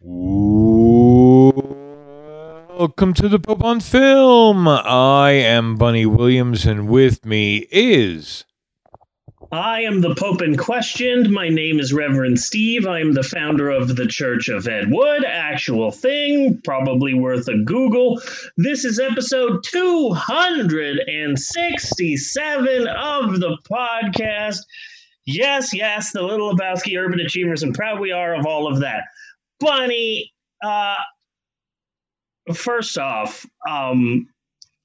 Welcome to the Pope on Film. I am Bunny Williams, and with me is. I am the Pope in question. My name is Reverend Steve. I am the founder of the Church of Ed Wood. Actual thing, probably worth a Google. This is episode 267 of the podcast. Yes, yes, the Little Lebowski Urban Achievers, and proud we are of all of that. Bunny, uh, first off, um,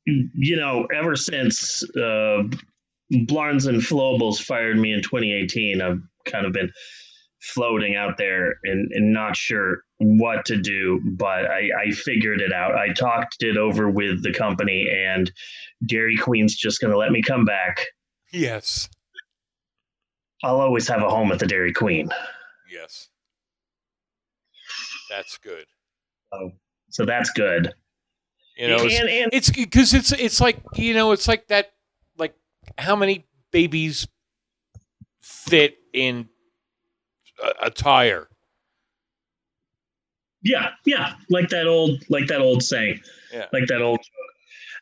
you know, ever since uh, Blarns and Flobles fired me in 2018, I've kind of been floating out there and, and not sure what to do, but I, I figured it out. I talked it over with the company, and Dairy Queen's just going to let me come back. Yes. I'll always have a home at the Dairy Queen. Yes. That's good. So, so that's good. You know, it's, And- and- it's because it's it's like you know, it's like that. Like how many babies fit in a, a tire? Yeah, yeah, like that old, like that old saying, Yeah. like that old.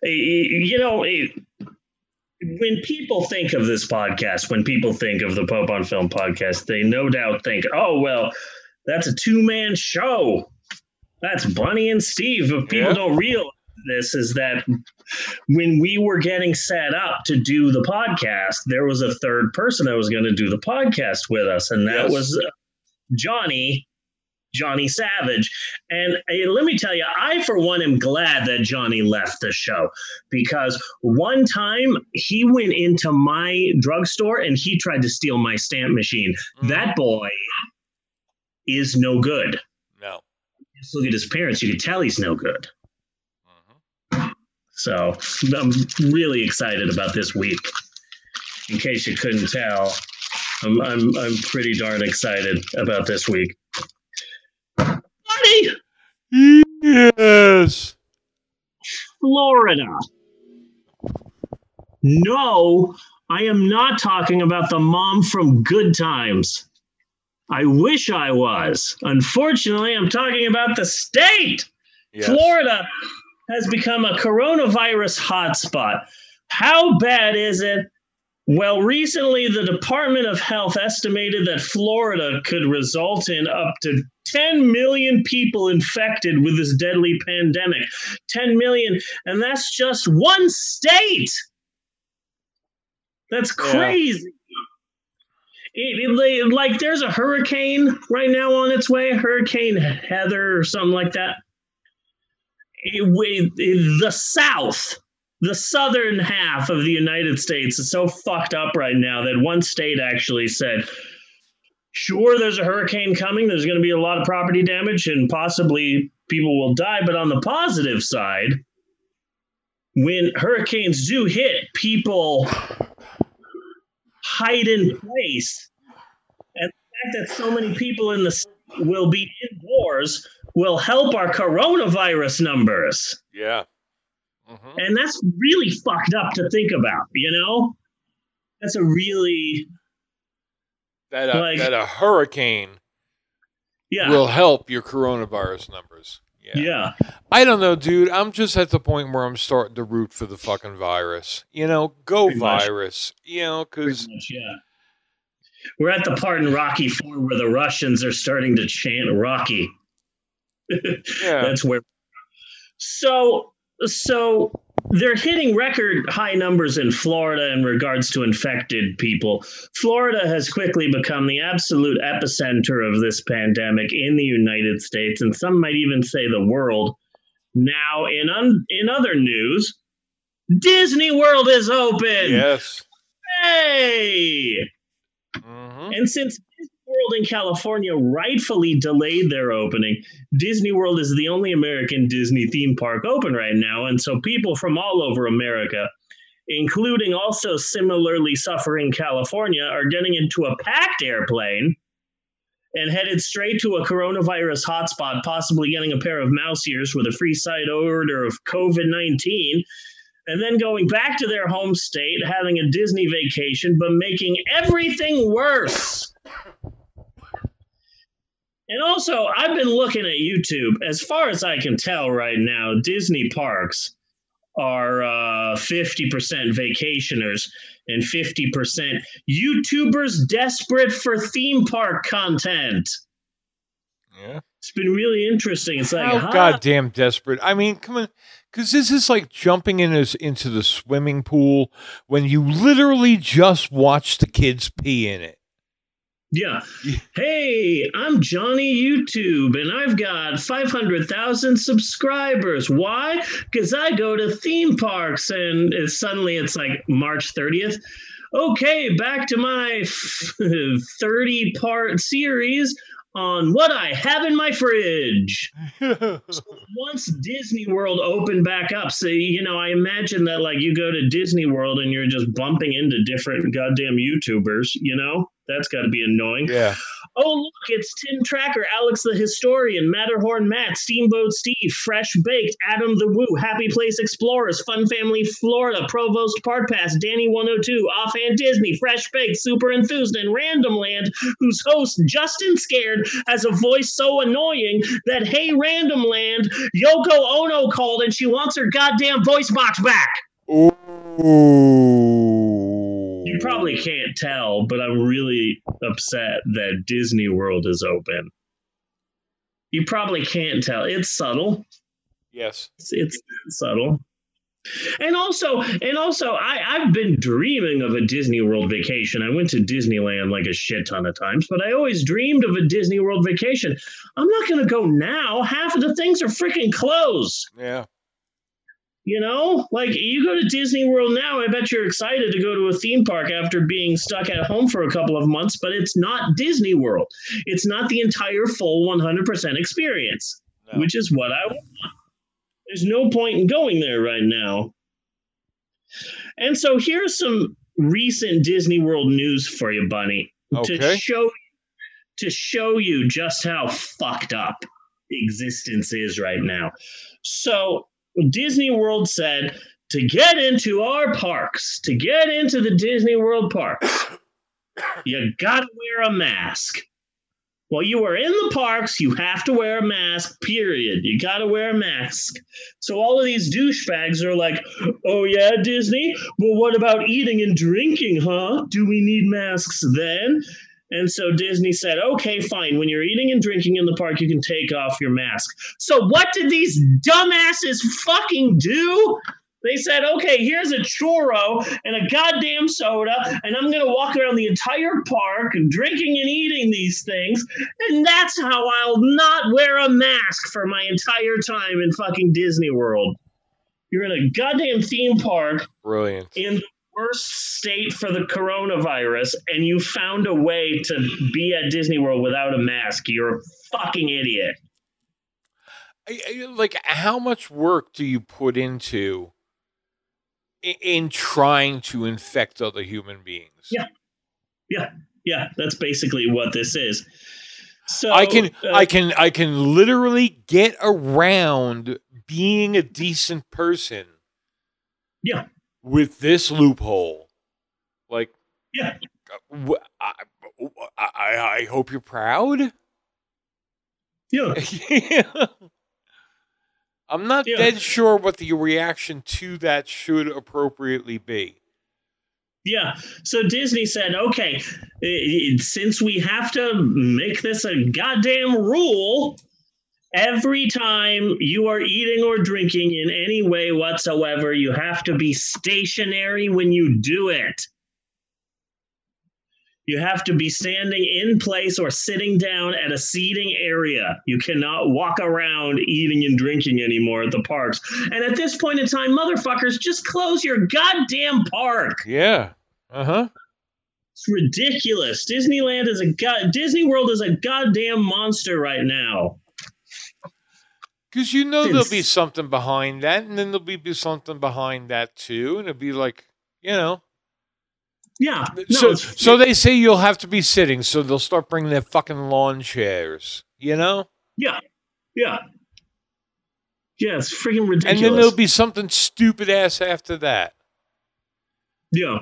You know, when people think of this podcast, when people think of the Pope on Film podcast, they no doubt think, "Oh, well, that's a two-man show. That's Bunny and Steve." But people Yeah. don't realize this is that when we were getting set up to do the podcast, there was a third person that was going to do the podcast with us, and that Yes. was uh, Johnny. Johnny Savage. And uh, let me tell you, I, for one, am glad that Johnny left the show because one time he went into my drugstore and he tried to steal my stamp machine. Mhm. That boy is no good. no. Just look at his parents, you can tell he's no good. Mhm. So I'm really excited about this week. In case you couldn't tell, I'm, I'm, I'm pretty darn excited about this week. Buddy! Yes. Florida. No, I am not talking about the mom from Good Times. I wish I was. Unfortunately, I'm talking about the state. Yes. Florida has become a coronavirus hotspot. How bad is it? Well, recently the Department of Health estimated that Florida could result in up to 10 million people infected with this deadly pandemic. 10 million, and that's just one state. That's crazy. It- it- like there's a hurricane right now on its way, Hurricane Heather or something like that. It- it- the South, the southern half of the United States is so fucked up right now that one state actually said, sure, there's a hurricane coming, there's going to be a lot of property damage, and possibly people will die. But on the positive side, when hurricanes do hit, people hide in place. And the fact that so many people in the s- will be indoors will help our coronavirus numbers. Yeah. Mhm. And that's really fucked up to think about, you know? That's a really, That a, Like- that a hurricane yeah. will help your coronavirus numbers. Yeah. yeah. I don't know, dude. I'm just at the point where I'm starting to root for the fucking virus. You know, go Pretty much. virus. You know, because yeah. We're at the part in Rocky Four where the Russians are starting to chant Rocky. yeah, That's where. So, so they're hitting record high numbers in Florida in regards to infected people. Florida has quickly become the absolute epicenter of this pandemic in the United States, and some might even say the world. Now, in un- in other news, Disney World is open. yes. Hey! hmm And since World in California rightfully delayed their opening, Disney World is the only American Disney theme park open right now. And so people from all over America, including also similarly suffering California, are getting into a packed airplane and headed straight to a coronavirus hotspot, possibly getting a pair of mouse ears with a free side order of COVID 19 and then going back to their home state, having a Disney vacation, but making everything worse. And also, I've been looking at YouTube. As far as I can tell right now, Disney parks are uh, 50% vacationers and 50% YouTubers desperate for theme park content. Yeah. It's been really interesting. It's like, How huh? goddamn desperate. I mean, come on. Because this is like jumping in as, into the swimming pool when you literally just watch the kids pee in it. Yeah. Hey, I'm Johnny YouTube and I've got 500,000 subscribers. Why? Because I go to theme parks and it's, suddenly it's like March 30th. Okay, back to my 30 part series on what I have in my fridge. Once Disney World opened back up, so you know, I imagine that like you go to Disney World and you're just bumping into different goddamn YouTubers, you know? That's got to be annoying. yeah. Oh, look, it's Tim Tracker, Alex the Historian, Matterhorn Matt, Steamboat Steve, Fresh Baked, Adam the Woo, Happy Place Explorers, Fun Family Florida, Provost Part Pass, Danny 102, Offhand Disney, Fresh Baked, Super Enthused, and Random Land, whose host, Justin Scared, has a voice so annoying that, hey, Random Land, Yoko Ono called and she wants her goddamn voice box back. Ooh. You probably can't tell, but I'm really upset that Disney World is open. You probably can't tell. It's subtle. Yes. It's, it's subtle. And also, and also, I, I've been dreaming of a Disney World vacation. I went to Disneyland like a shit ton of times, but I always dreamed of a Disney World vacation. I'm not going to go now. Half of the things are freaking closed. Yeah. You know, like you go to Disney World now, I bet you're excited to go to a theme park after being stuck at home for a couple of months, but it's not Disney World. It's not the entire full 100% experience, No. which is what I want. There's no point in going there right now. And so here's some recent Disney World news for you, Bunny, Okay. to show to show you just how fucked up existence is right now. So Disney World said to get into our parks, to get into the Disney World parks, you gotta wear a mask. While you are in the parks, you have to wear a mask, period. You gotta wear a mask. So all of these douchebags are like, oh yeah, Disney? Well, what about eating and drinking, huh? Do we need masks then? And so Disney said, okay, fine. When you're eating and drinking in the park, you can take off your mask. So what did these dumbasses fucking do? They said, okay, here's a churro and a goddamn soda, and I'm going to walk around the entire park and drinking and eating these things, and that's how I'll not wear a mask for my entire time in fucking Disney World. You're in a goddamn theme park Brilliant. Worst state for the coronavirus and you found a way to be at Disney World without a mask, you're a fucking idiot. Like how much work do you put into in trying to infect other human beings Yeah, Yeah. Yeah, that's basically what this is. So i can uh, i can i can literally get around being a decent person Yeah. With this loophole like Yeah. I, I, I hope you're proud yeah, i'm not Yeah. dead sure what the reaction to that should appropriately be yeah. So Disney said, okay, since we have to make this a goddamn rule, every time you are eating or drinking in any way whatsoever, you have to be stationary when you do it. You have to be standing in place or sitting down at a seating area. You cannot walk around eating and drinking anymore at the parks. And at this point in time, motherfuckers, just close your goddamn park. yeah uh-huh It's ridiculous. Disneyland is a god. Disney World is a goddamn monster right now. Because you know there'll be something behind that, and then there'll be, something behind that too, and it'll be like, you know. Yeah. So, so they say you'll have to be sitting, so they'll start bringing their fucking lawn chairs, you know. yeah. Yeah. Yeah, it's freaking ridiculous. And then there'll be something stupid ass after that. yeah.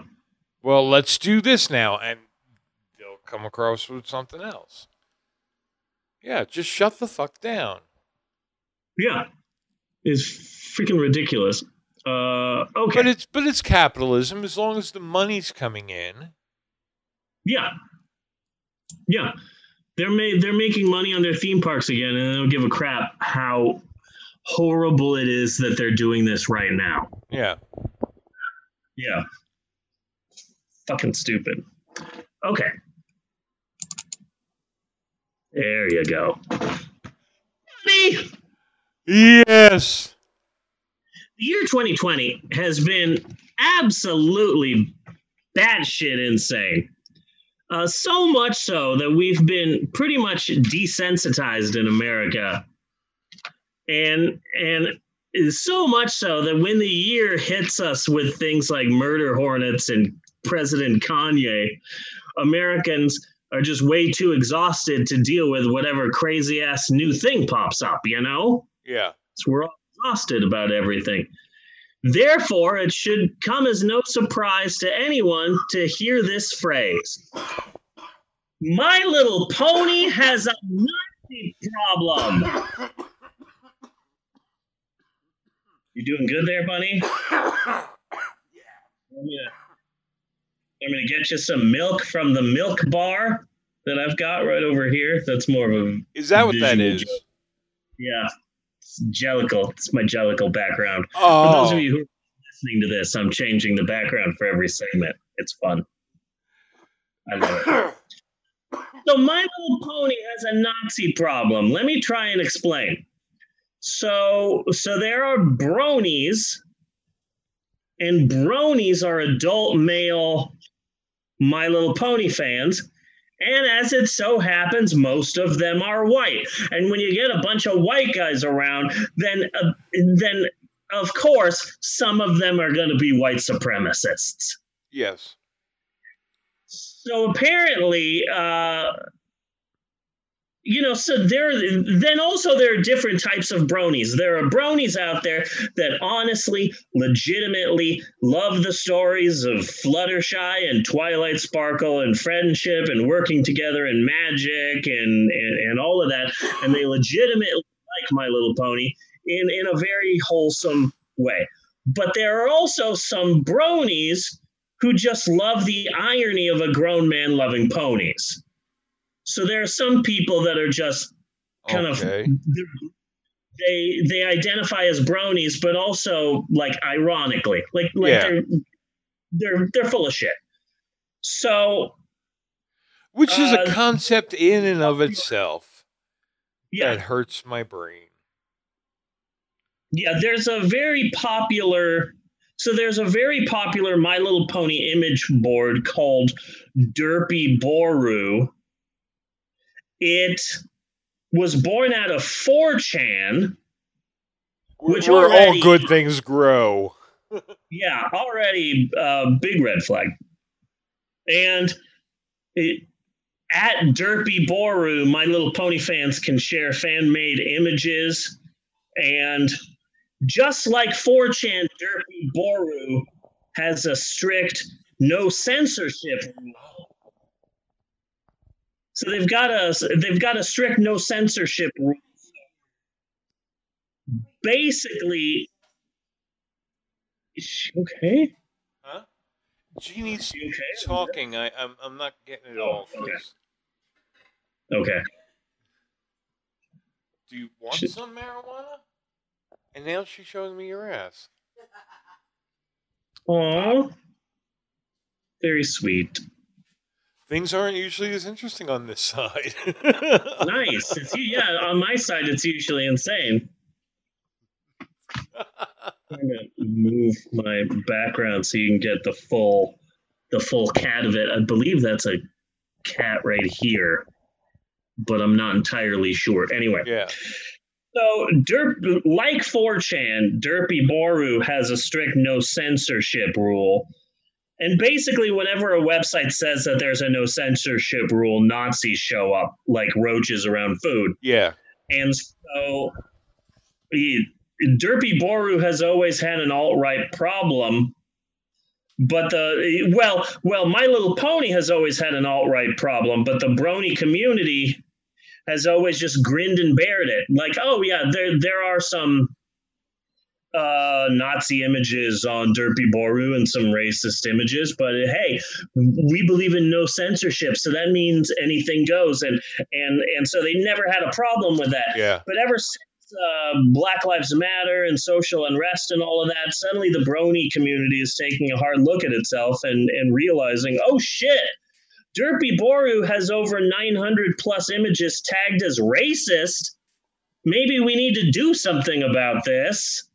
Well, let's do this now, and they'll come across with something else. Yeah, just shut the fuck down. Yeah, is freaking ridiculous. Uh, okay, But it's but it's capitalism as long as the money's coming in. yeah, yeah. They're ma- they're making money on their theme parks again, and they don't give a crap how horrible it is that they're doing this right now. Yeah. Yeah. Fucking stupid. Okay. There you go. Buddy, Yes. the year 2020 has been absolutely batshit insane. Uh, so much so that we've been pretty much desensitized in America, and and so much so that when the year hits us with things like murder hornets and President Kanye, Americans are just way too exhausted to deal with whatever crazy ass new thing pops up. You know. Yeah. So we're all exhausted about everything. Therefore, it should come as no surprise to anyone to hear this phrase My Little Pony has a Nazi problem. You doing good there, Bunny? I'm gonna, I'm gonna get you some milk from the milk bar that I've got right over here. That's more of a Is that what that Visual is? joke. yeah. It's jellicle. It's my jellicle background. Oh. For Oh. those of oh. you who are listening to this, I'm changing the background for every segment. It's fun. I love it. So, My Little Pony has a Nazi problem. Let me try and explain. So, so there are bronies, and bronies are adult male My Little Pony fans. And as it so happens, most of them are white. And when you get a bunch of white guys around, then uh, then of course some of them are going to be white supremacists. yes. So apparently, uh, you know, so there. Then also there are different types of bronies. There are bronies out there that honestly, legitimately love the stories of Fluttershy and Twilight Sparkle and friendship and working together and magic and and, and all of that, and they legitimately like My Little Pony in in a very wholesome way. But there are also some bronies who just love the irony of a grown man loving ponies. So there are some people that are just kind Okay. of they they identify as bronies, but also like ironically, like like Yeah. they're they're they're full of shit. So Which is a Uh, concept in and of itself yeah, that hurts my brain. Yeah, there's a very popular so there's a very popular My Little Pony image board called Derpibooru. It was born out of 4chan. Which Where already- all good things grow. Yeah, already uh, big red flag. And it, at Derpibooru, My Little Pony fans can share fan made images. And just like 4chan, Derpibooru has a strict no censorship rule. So they've got a they've got a strict no censorship rule. Basically, okay? Huh? Jeannie's okay? talking. I, I'm I'm not getting it Oh, all. okay. Okay. Do you want some marijuana? And now she's showing me your ass. Aw. Very sweet. Things aren't usually as interesting on this side. Nice. It's yeah, on my side it's usually insane. I'm gonna move my background so you can get the full the full cat of it. I believe that's a cat right here, but I'm not entirely sure. Anyway, yeah. so Derp like 4chan, Derpibooru has a strict no censorship rule. And basically, whenever a website says that there's a no censorship rule, Nazis show up like roaches around food. Yeah. And so, he, Derpibooru has always had an alt right problem. But the well, well, My Little Pony has always had an alt right problem, but the Brony community has always just grinned and bared it. Like, oh yeah, there there are some uh, Nazi images on Derpibooru and some racist images, but hey, we believe in no censorship, so that means anything goes, and and and so they never had a problem with that. Yeah. But ever since uh, Black Lives Matter and social unrest and all of that, suddenly the Brony community is taking a hard look at itself and and realizing, oh shit. Derpibooru has over 900 plus images tagged as racist. Maybe we need to do something about this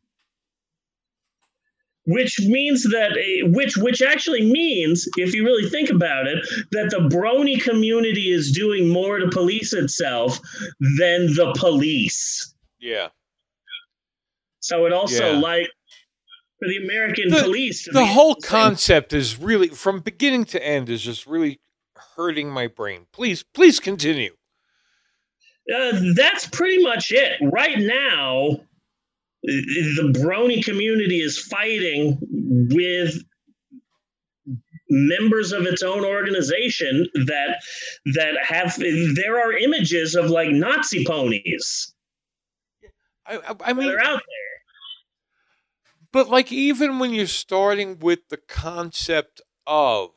which means that which which actually means if you really think about it that the brony community is doing more to police itself than the police Yeah. so it also Yeah. like for the american The- police The whole concept is really from beginning to end is just really hurting my brain. Please, please continue. uh, that's pretty much it right now the brony community is fighting with members of its own organization that that have there are images of like nazi ponies. I, I, mean, are out there. But like even when you're starting with the concept of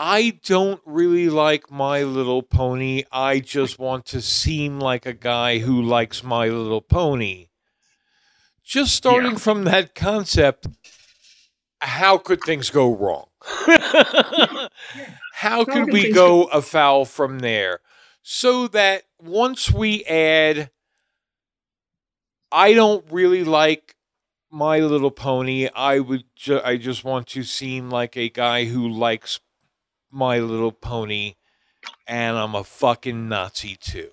I don't really like My Little Pony. I just want to seem like a guy who likes My Little Pony. Just starting from that concept, how could things go wrong? how could could we go afoul from there? So that once we add I don't really like My Little Pony. I would ju- I just want to seem like a guy who likes My Little Pony and I'm a fucking Nazi too.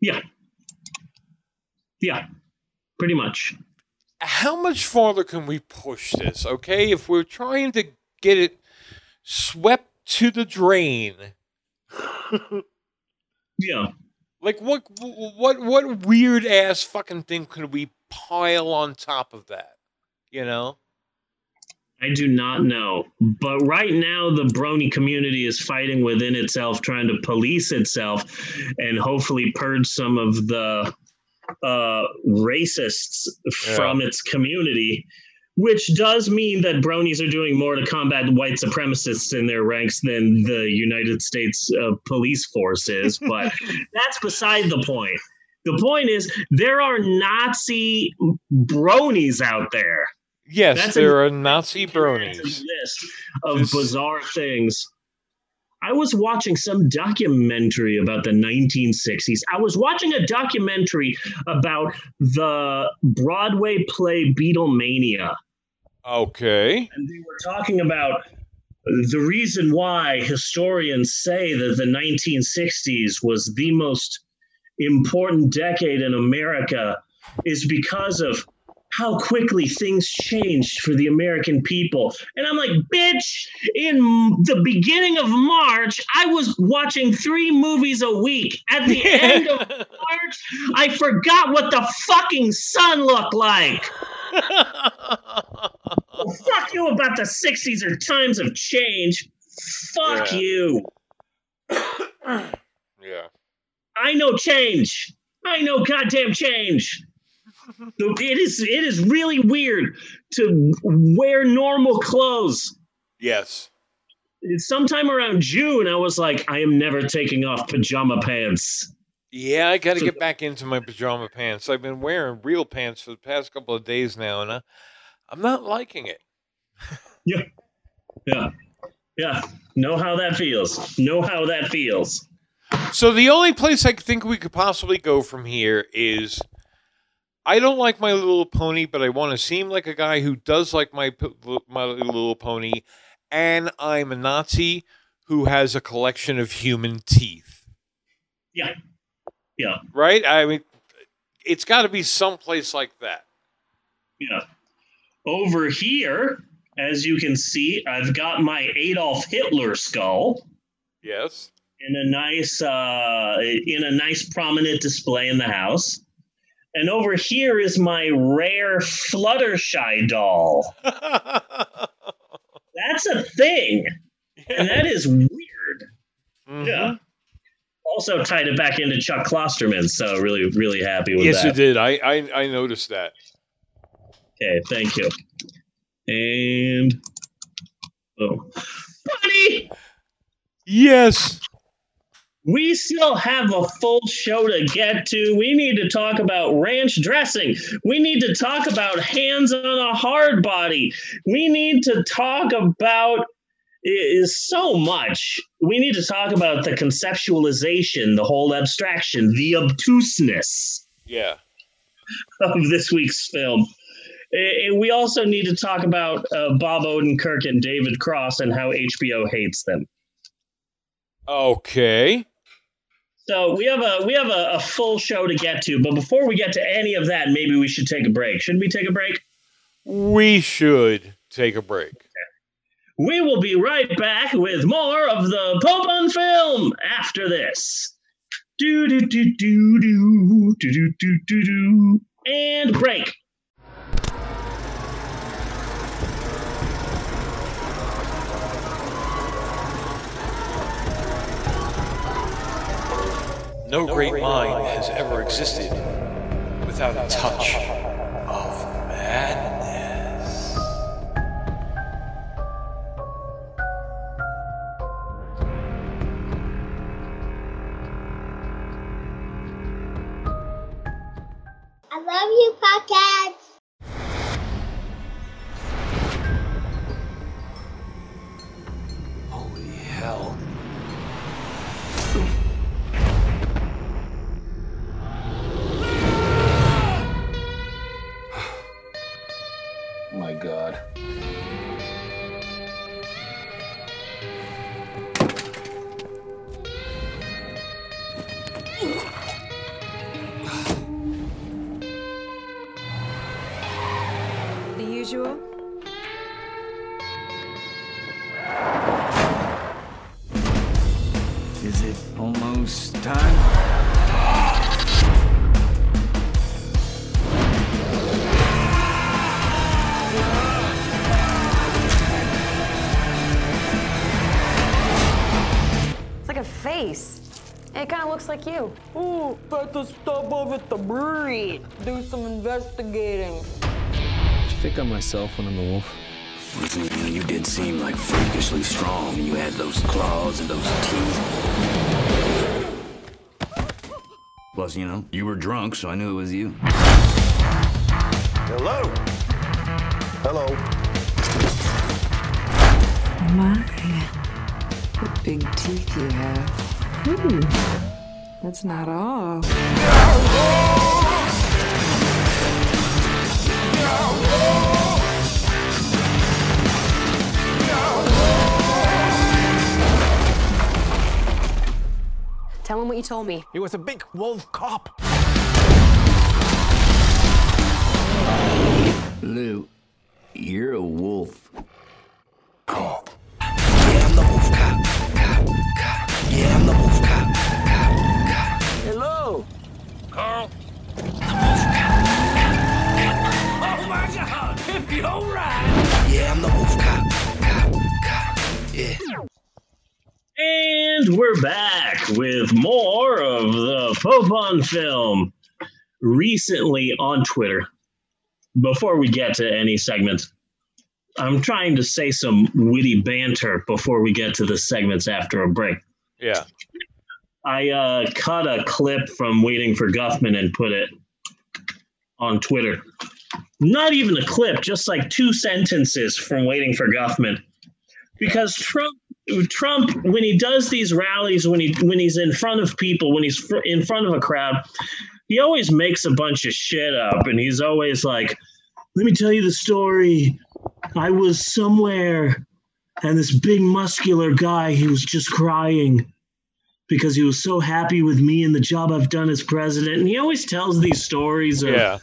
yeah yeah pretty much How much farther can we push this, okay? If we're trying to get it swept to the drain, yeah like what what what weird ass fucking thing could we pile on top of that? You know? I do not know. But right now, the Brony community is fighting within itself, trying to police itself and hopefully purge some of the uh, racists from its community, which does mean that Bronies are doing more to combat white supremacists in their ranks than the United States uh, police force is. But that's beside the point. The point is, there are Nazi bronies out there. Yes, That's a- there are Nazi bronies. list of This- bizarre things. I was watching some documentary about the 1960s. I was watching a documentary about the Broadway play Beatlemania, Okay. and they were talking about the reason why historians say that the 1960s was the most important decade in America is because of how quickly things changed for the American people. And I'm like, bitch, in the beginning of March, I was watching three movies a week. At the end of March, I forgot what the fucking sun looked like. Well, fuck you about the 60s or times of change. Fuck Yeah. you. yeah. I know change. I know goddamn change. It is it is really weird to wear normal clothes. Yes. Sometime around June, I was like, I am never taking off pajama pants. Yeah, I got to get back into my pajama pants. I've been wearing real pants for the past couple of days now, and I, I'm not liking it. Yeah, yeah. Yeah. Know how that feels. Know how that feels. So the only place I think we could possibly go from here is I don't like My Little Pony, but I want to seem like a guy who does like my My Little Pony, and I'm a Nazi who has a collection of human teeth. Yeah. Yeah. Right? I mean, it's got to be someplace like that. Yeah. Over here, as you can see, I've got my Adolf Hitler skull. Yes. in a nice uh, in a nice prominent display in the house. And over here is my rare Fluttershy doll. That's a thing, and that is weird. Mhm. Yeah. Also tied it back into Chuck Klosterman, so really, really happy with yes, that. Yes, it did. I, I I noticed that. Okay, thank you. And oh, buddy, Yes. We still have a full show to get to. We need to talk about ranch dressing. We need to talk about hands on a Hardbody. We need to talk about is so much. We need to talk about the conceptualization, the whole abstraction, the obtuseness. Yeah. of this week's film. And we also need to talk about uh, Bob Odenkirk and David Cross and how HBO hates them. Okay. So we have a we have a, a full show to get to, but before we get to any of that, maybe we should take a break. Shouldn't we take a break? We should take a break. We will be right back with more of the Pope on Film after this. Do do do do do do do do do do and break. No great mind has ever existed without a touch of madness. I love you, podcast. Breed. Do some investigating. Did you think of myself when I'm a wolf. You, did seem like freakishly strong. You had those claws and those teeth. Plus, you know, you were drunk, so I knew it was you. Hello. Hello. My, what big teeth you have. Hmm. That's not all. Tell him what you told me. He was a big wolf cop. Lou, you're a wolf. Cop. Yeah, I'm the wolf cop. Cop, cop. Yeah, I'm the wolf cop. Cop, cop. Hello. Carl? Oh, yeah, I'm the wolf cop. Cop, cop. Yeah. And we're back with more of the Pope on Film. Recently on Twitter, before we get to any segments, I'm trying to say some witty banter before we get to the segments after a break. Yeah. I uh, cut a clip from Waiting for Guffman and put it on Twitter. Not even a clip, just like two sentences from Waiting for Guffman. Because Trump, Trump, when he does these rallies, when he when he's in front of people, when he's fr- in front of a crowd, he always makes a bunch of shit up, and he's always like, "Let me tell you the story. I was somewhere, and this big muscular guy, he was just crying." because he was so happy with me and the job I've done as president. And he always tells these stories of Yeah.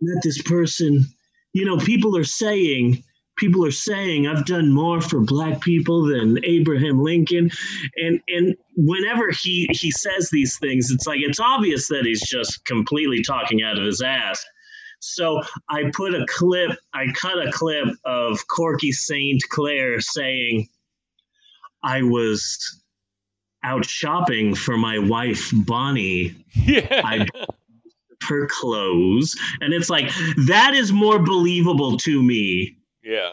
met this person. You know, people are saying, people are saying I've done more for black people than Abraham Lincoln. And and whenever he he says these things, it's like it's obvious that he's just completely talking out of his ass. So I put a clip, I cut a clip of Corky St. Clair saying, I was out shopping for my wife Bonnie. Yeah. I her clothes, and it's like that is more believable to me yeah.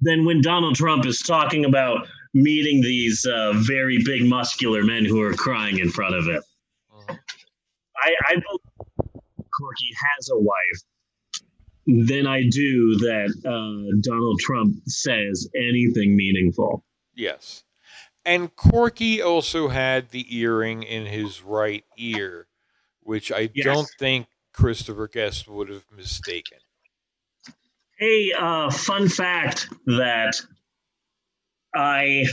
than when Donald Trump is talking about meeting these uh, very big muscular men who are crying in front of it. Mhm. I, I believe Corky has a wife than I do that uh, Donald Trump says anything meaningful. Yes. And Corky also had the earring in his right ear, which I Yes. don't think Christopher Guest would have mistaken. Hey, uh, fun fact that I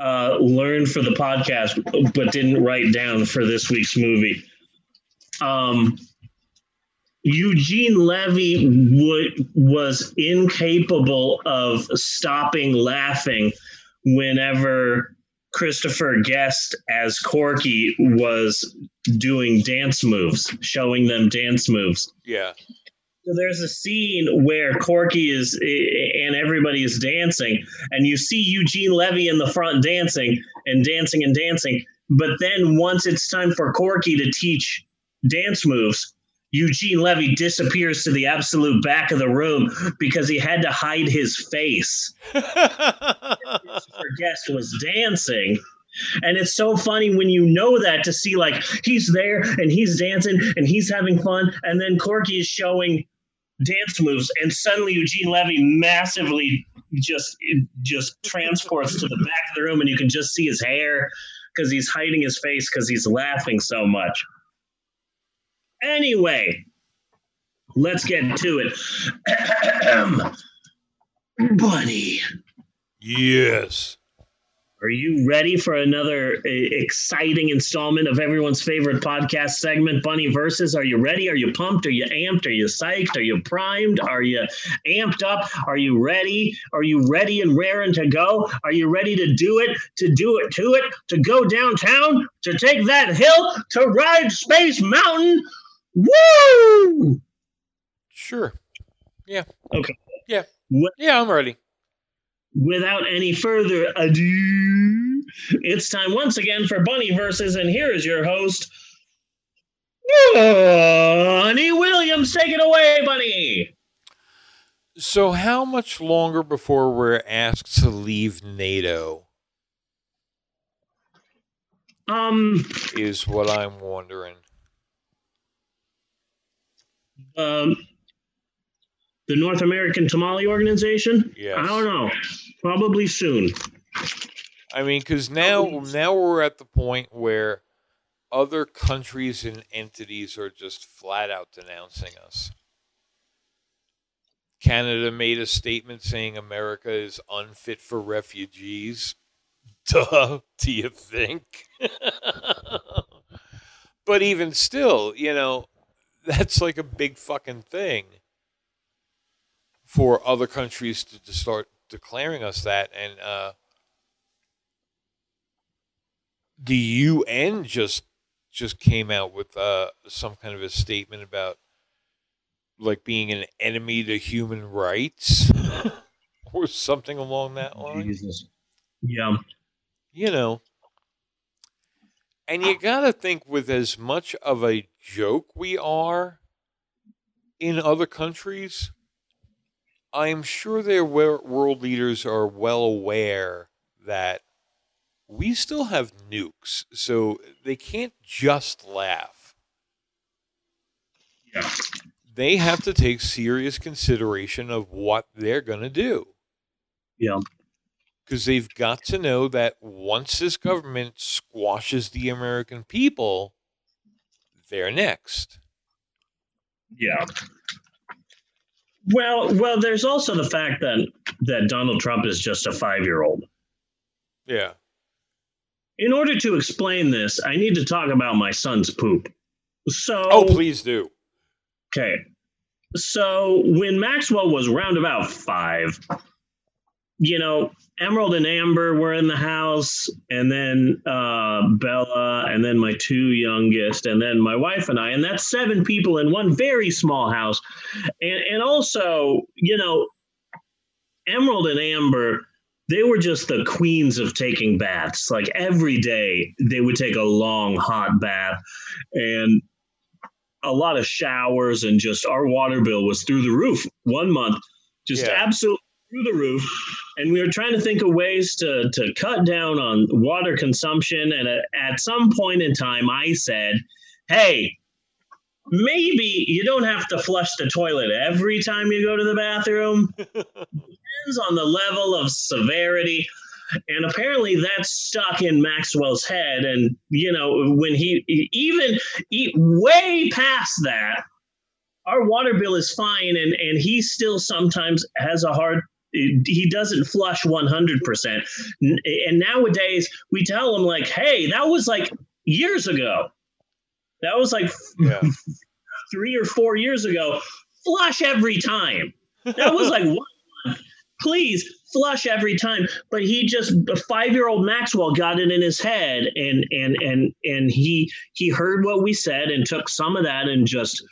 uh, learned for the podcast, but didn't write down for this week's movie. Um, Eugene Levy was incapable of stopping laughing whenever Christopher Guest as Corky was doing dance moves, showing them dance moves. Yeah. So there's a scene where Corky is eh, eh, and everybody is dancing, and you see Eugene Levy in the front dancing and dancing and dancing. But then once it's time for Corky to teach dance moves, Eugene Levy disappears to the absolute back of the room because he had to hide his face. Christopher Guest was dancing. And it's so funny when you know that to see like he's there and he's dancing and he's having fun, and then Corky is showing dance moves, and suddenly Eugene Levy massively just just transports to the back of the room, and you can just see his hair because he's hiding his face because he's laughing so much. Anyway, let's get to it. Buddy. yes. Are you ready for another uh, exciting installment of everyone's favorite podcast segment, Bunny Versus? Are you ready? Are you pumped? Are you amped? Are you psyched? Are you primed? Are you amped up? Are you ready? Are you ready and raring to go? Are you ready to do it, to do it, to it, to go downtown, to take that hill, to ride Space Mountain? Woo! Sure. Yeah. Okay. Yeah. What- Yeah, I'm ready. Without any further ado, it's time once again for Bunny Versus, and here is your host, Bunny Williams. Take it away, Bunny. So, how much longer before we're asked to leave NATO Um, is what I'm wondering. um, the North American Tamale Organization. Yeah, I don't know. Probably soon. I mean, because now now we're at the point where other countries and entities are just flat out denouncing us. Canada made a statement saying America is unfit for refugees. Duh, do you think? but even still, you know, that's like a big fucking thing for other countries to, to start declaring us that. And uh, the UN just just came out with uh, some kind of a statement about like being an enemy to human rights or something along that line. Jesus. Yeah. You know. And you got to think with as much of a joke we are in other countries, I'm sure their world leaders are well aware that we still have nukes, so they can't just laugh. Yeah. They have to take serious consideration of what they're going to do Yeah. because they've got to know that once this government squashes the American people, they're next. Yeah. Well, well, there's also the fact that that Donald Trump is just a five-year-old. Yeah. In order to explain this, I need to talk about my son's poop. So, Oh, please do. okay. So when Maxwell was round about five, you know, Emerald and Amber were in the house, and then uh, Bella, and then my two youngest, and then my wife and I, and that's seven people in one very small house. And, and also, you know, Emerald and Amber, they were just the queens of taking baths. Like every day, they would take a long hot bath, and a lot of showers, and just our water bill was through the roof one month, just Yeah. absolutely through the roof. And we were trying to think of ways to to cut down on water consumption. And at, some point in time, I said, "Hey." Maybe you don't have to flush the toilet every time you go to the bathroom depends on the level of severity. And apparently that's stuck in Maxwell's head. And, you know, when he even e- way past that, our water bill is fine. And, and he still sometimes has a hard, he doesn't flush 100%. And nowadays we tell him, like, hey, that was like years ago. That was like Yeah. three or four years ago. Flush every time. That was like one. Please flush every time. But he just five year old Maxwell got it in his head, and and and and he he heard what we said and took some of that and just,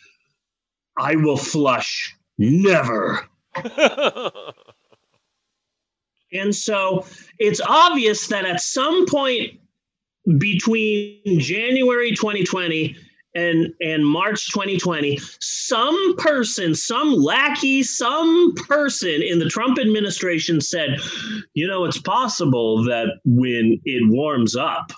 I will flush never. And so it's obvious that at some point between January 2020 and, and March 2020, some person, some lackey, some person in the Trump administration said, you know, it's possible that when it warms up,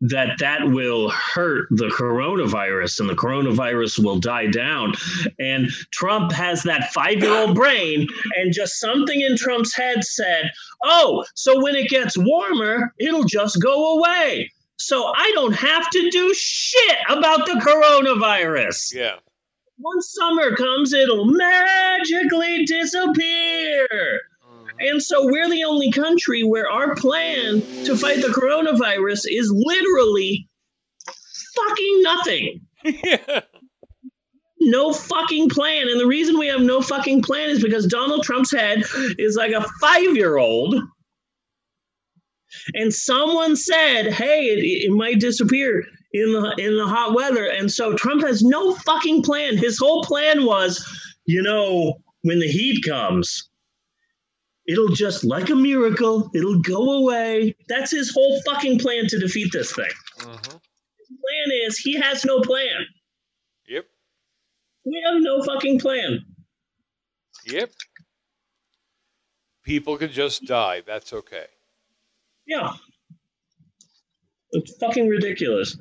that that will hurt the coronavirus and the coronavirus will die down. And trump has that five-year-old brain and just something in trump's head said oh so when it gets warmer it'll just go away. So i don't have to do shit about the coronavirus. Yeah. once summer comes it'll magically disappear and so we're the only country where our plan to fight the coronavirus is literally fucking nothing. yeah. No fucking plan. And the reason we have no fucking plan is because Donald Trump's head is like a five year old. And someone said, hey, it, it might disappear in the in the hot weather. And so Trump has no fucking plan. His whole plan was, you know, when the heat comes, It'll just like a miracle. It'll go away. That's his whole fucking plan to defeat this thing. Mhm. His plan is he has no plan. Yep. We have no fucking plan. Yep. People can just die. That's okay. Yeah. It's fucking ridiculous.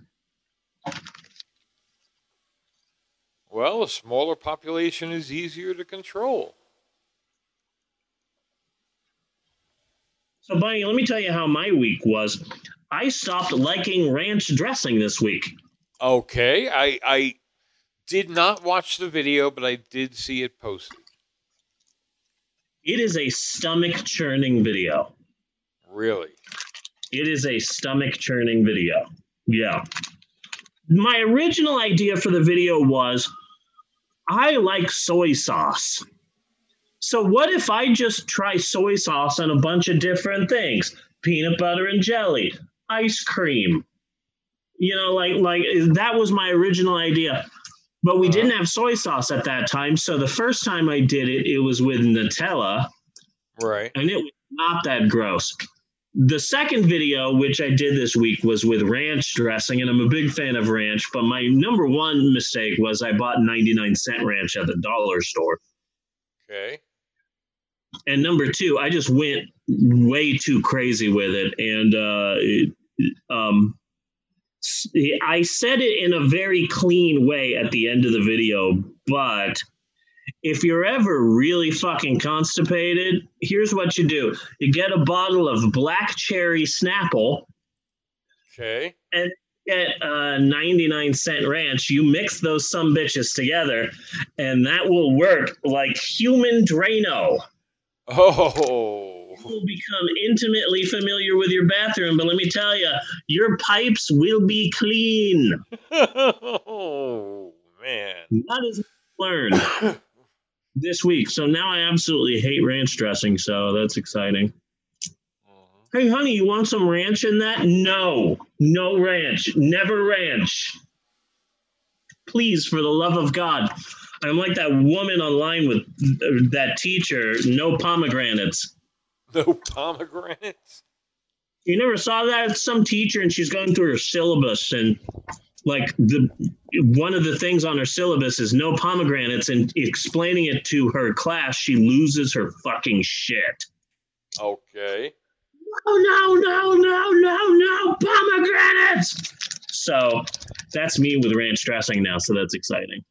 Well, a smaller population is easier to control. So, Bunny, let me tell you how my week was. I stopped liking ranch dressing this week. Okay. I I did not watch the video, but I did see it posted. It is a stomach churning video. Really? It is a stomach churning video. Yeah. My original idea for the video was I like soy sauce. So, what if I just try soy sauce on a bunch of different things? Peanut butter and jelly, ice cream. You know, like like that was my original idea. But we didn't uh-huh. have soy sauce at that time. So the first time I did it, it was with Nutella Right. and it was not that gross. The second video, which I did this week, was with ranch dressing, and I'm a big fan of ranch. But my number one mistake was I bought 99 cent ranch at the dollar store. Okay. And number two, I just went way too crazy with it. And uh, it, um, I said it in a very clean way at the end of the video, but if you're ever really fucking constipated, here's what you do you get a bottle of black cherry Snapple Okay. and get a 99 cent ranch. You mix those some bitches together, and that will work like human Drano. Oh. You will become intimately familiar with your bathroom, but let me tell you, your pipes will be clean. oh man. That is learned this week. So now I absolutely hate ranch dressing. So that's exciting. Mm-hmm. Hey, honey, you want some ranch in that? No, no ranch. Never ranch. Please, for the love of God. I'm like that woman online with that teacher, no pomegranates. No pomegranates. You never saw that? It's some teacher and she's going through her syllabus and like the one of the things on her syllabus is no pomegranates and explaining it to her class, she loses her fucking shit. Okay. Oh no, no, no, no, no, no pomegranates. So that's me with ranch dressing now, so that's exciting.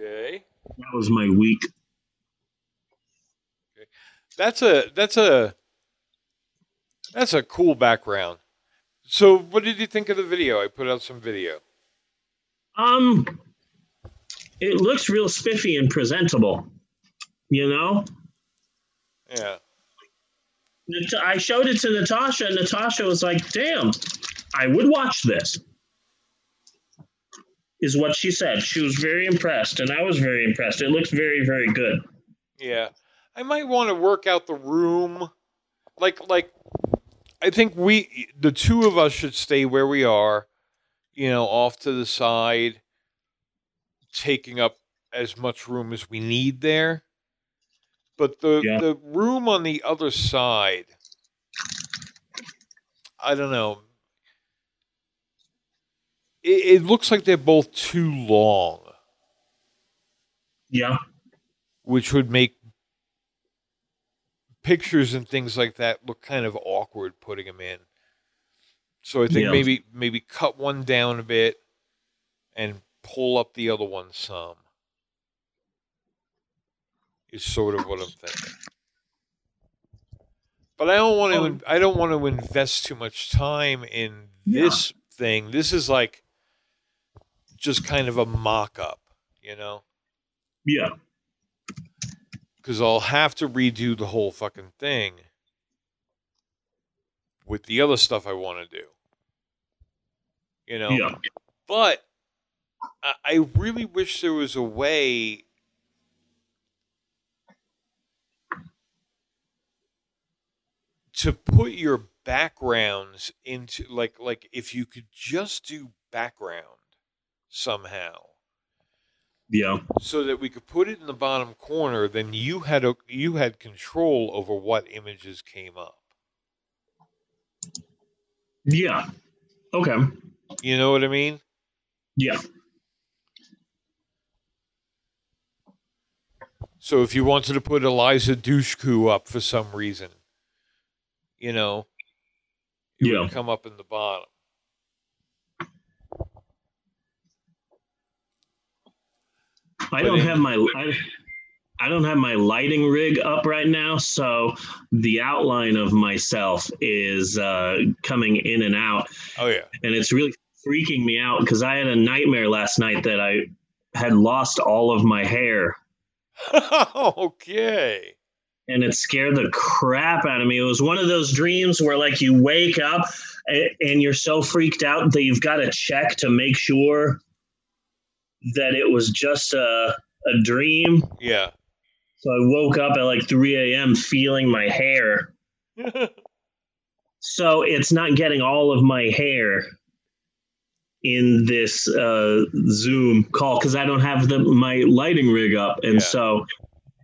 Okay. That was my week. That's a that's a that's a cool background. So, what did you think of the video? I put out some video. Um it looks real spiffy and presentable. You know? Yeah. I showed it to Natasha, and Natasha was like, damn, I would watch this. Is what she said. She was very impressed, and I was very impressed. It looks very, very good. Yeah. I might want to work out the room. Like like I think we the two of us should stay where we are, you know, off to the side, taking up as much room as we need there. But the Yeah. the room on the other side I don't know. It, it looks like they're both too long, Yeah. which would make pictures and things like that look kind of awkward putting them in. So I think Yeah. maybe maybe cut one down a bit and pull up the other one some. Is sort of what I'm thinking. But I don't want to. Um, I don't want to invest too much time in this thing. This is like just kind of a mock-up, you know, Yeah. because I'll have to redo the whole fucking thing with the other stuff I want to do. You know, Yeah. but I, I really wish there was a way to put your backgrounds into like like if you could just do background somehow Yeah. so that we could put it in the bottom corner then you had a you had control over what images came up Yeah. Okay. you know what i mean Yeah. So if you wanted to put Eliza Dushku up for some reason, you know, it Yeah. would come up in the bottom. I don't have my I, I don't have my lighting rig up right now, so the outline of myself is uh, coming in and out, Oh yeah. and it's really freaking me out because I had a nightmare last night that I had lost all of my hair, okay. and it scared the crap out of me. It was one of those dreams where like you wake up and, and you're so freaked out that you've got to check to make sure that it was just a a dream. Yeah. So I woke up at like 3 a.m. feeling my hair. So it's not getting all of my hair in this uh, Zoom call because I don't have the, my lighting rig up, and Yeah. so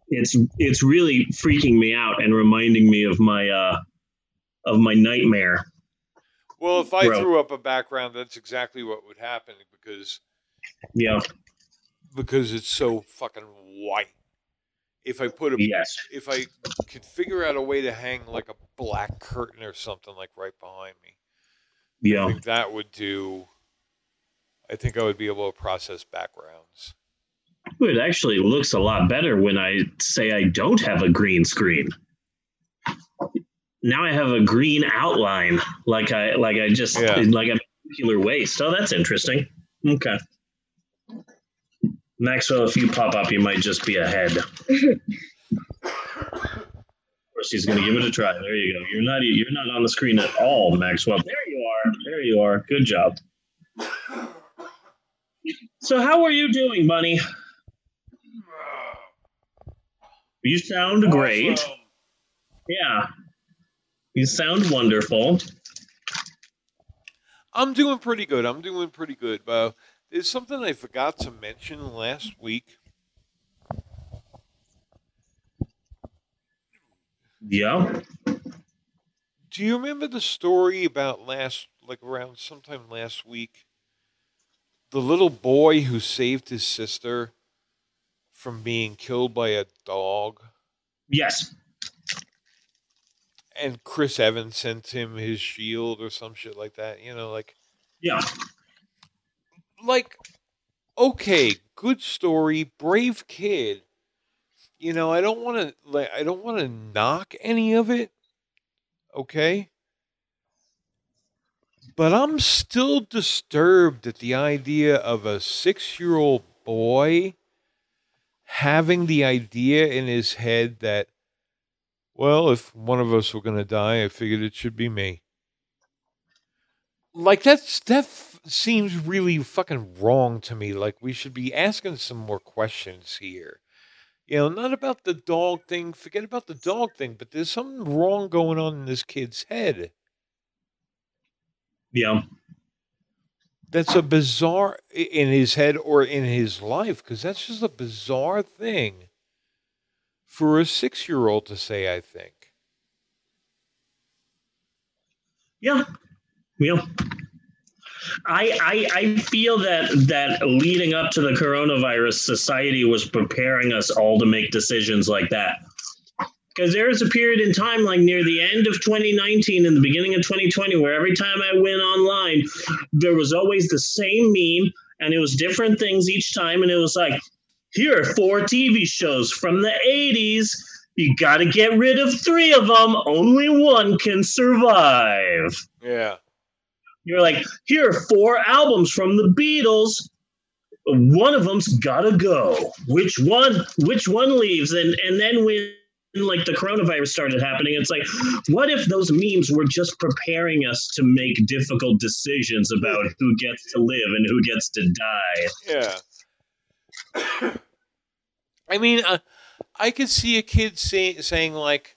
it's it's really freaking me out and reminding me of my uh, of my nightmare. well, if I Bro. threw up a background, that's exactly what would happen because Yeah. because it's so fucking white. If I put a Yes. if I could figure out a way to hang like a black curtain or something like right behind me, I Yeah. think that would do. I think I would be able to process backgrounds. It actually looks a lot better when I say I don't have a green screen. Now I have a green outline, like I like I just Yeah. like a circular waste. Oh, that's interesting. Okay. Maxwell, if you pop up, you might just be ahead. of course, he's going to give it a try. There you go. You're not you're not on the screen at all, Maxwell. There you are. There you are. Good job. So, how are you doing, Bunny? You sound great. Awesome. Yeah. You sound wonderful. I'm doing pretty good. I'm doing pretty good. But there's something I forgot to mention last week. Yeah. Do you remember the story about last, like around sometime last week? The little boy who saved his sister from being killed by a dog, Yes. and Chris Evans sent him his shield or some shit like that. You know, like, Yeah. Like, okay, good story, brave kid. You know, I don't want to, like, I don't want to knock any of it. Okay. But I'm still disturbed at the idea of a six year old boy having the idea in his head that, well, if one of us were going to die, I figured it should be me. Like, that's, that seems really fucking wrong to me. Like, we should be asking some more questions here. You know, not about the dog thing, forget about the dog thing, but there's something wrong going on in this kid's head. Yeah. that's a bizarre in his head or in his life because that's just a bizarre thing for a six-year-old to say i think Yeah. Yeah. I, I I feel that that leading up to the coronavirus, society was preparing us all to make decisions like that. Because there was a period in time, like near the end of 2019 and the beginning of 2020, where every time I went online, there was always the same meme, and it was different things each time, and it was like, here are four TV shows from the 80s. You got to get rid of three of them. Only one can survive. yeah You're like, here are four albums from the Beatles. One of them's gotta go. Which one? Which one leaves? And and then when like the coronavirus started happening, it's like, what if those memes were just preparing us to make difficult decisions about who gets to live and who gets to die? yeah i mean uh, i could see a kid say, saying like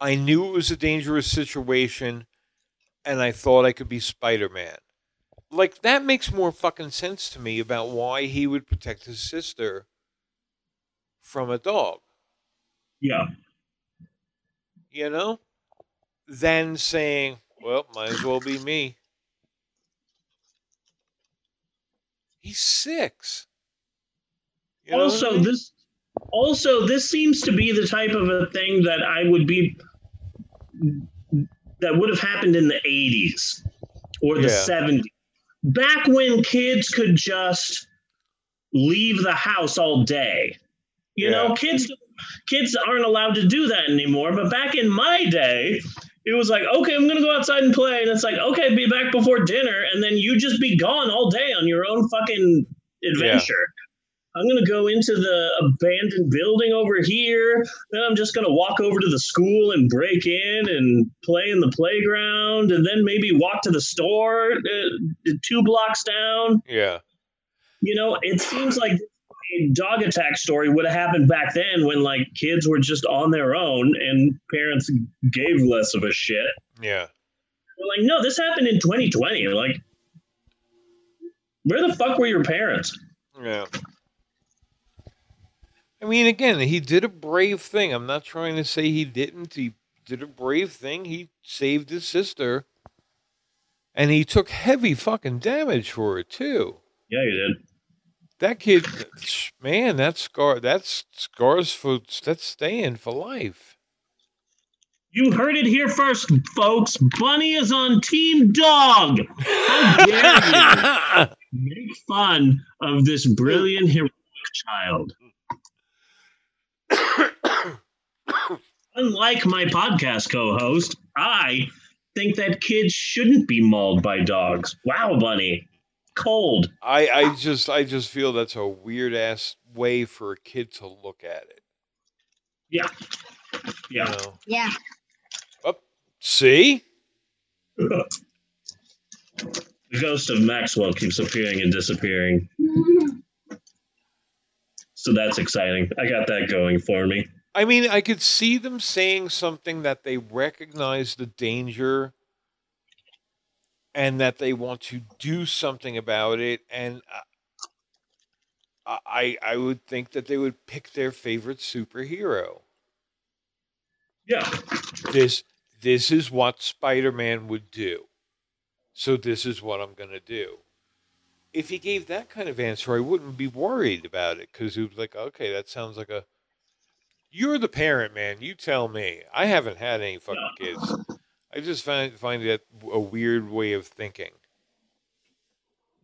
i knew it was a dangerous situation and i thought i could be spider-man like that makes more fucking sense to me about why he would protect his sister from a dog Yeah. you know, than saying, well, might as well be me. He's six. You know what I also, mean? this also this seems to be the type of a thing that I would be that would have happened in the 80s or the Yeah. 70s. Back when kids could just leave the house all day. You know, kids kids aren't allowed to do that anymore, but back in my day, it was like, okay, I'm gonna go outside and play, and it's like, okay, be back before dinner, and then you just be gone all day on your own fucking adventure. I'm gonna go into the abandoned building over here. Then I'm just gonna walk over to the school and break in and play in the playground, and then maybe walk to the store uh, two blocks down. yeah, You know, it seems like a dog attack story would have happened back then when like kids were just on their own and parents gave less of a shit. yeah, We're like, no, this happened in 2020. Like, where the fuck were your parents? yeah. I mean, again, he did a brave thing. I'm not trying to say he didn't. He did a brave thing. He saved his sister, and he took heavy fucking damage for it too. Yeah, he did. That kid, man, that scar, that's scars for that's staying for life. You heard it here first, folks. Bunny is on Team Dog. How dare you make fun of this brilliant heroic child? Unlike my podcast co-host, I think that kids shouldn't be mauled by dogs. Wow, Bunny. Cold. I, I just I just feel that's a weird ass way for a kid to look at it. Yeah. You Yeah. know? Yeah. Oh, see? The ghost of Maxwell keeps appearing and disappearing. So that's exciting. I got that going for me. I mean, I could see them saying something that they recognize the danger and that they want to do something about it and I I would think that they would pick their favorite superhero. Yeah. This this is what Spider-Man would do. So this is what I'm going to do. If he gave that kind of answer, I wouldn't be worried about it because it was like, okay, that sounds like a. You're the parent, man. You tell me. I haven't had any fucking kids. I just find find that a weird way of thinking.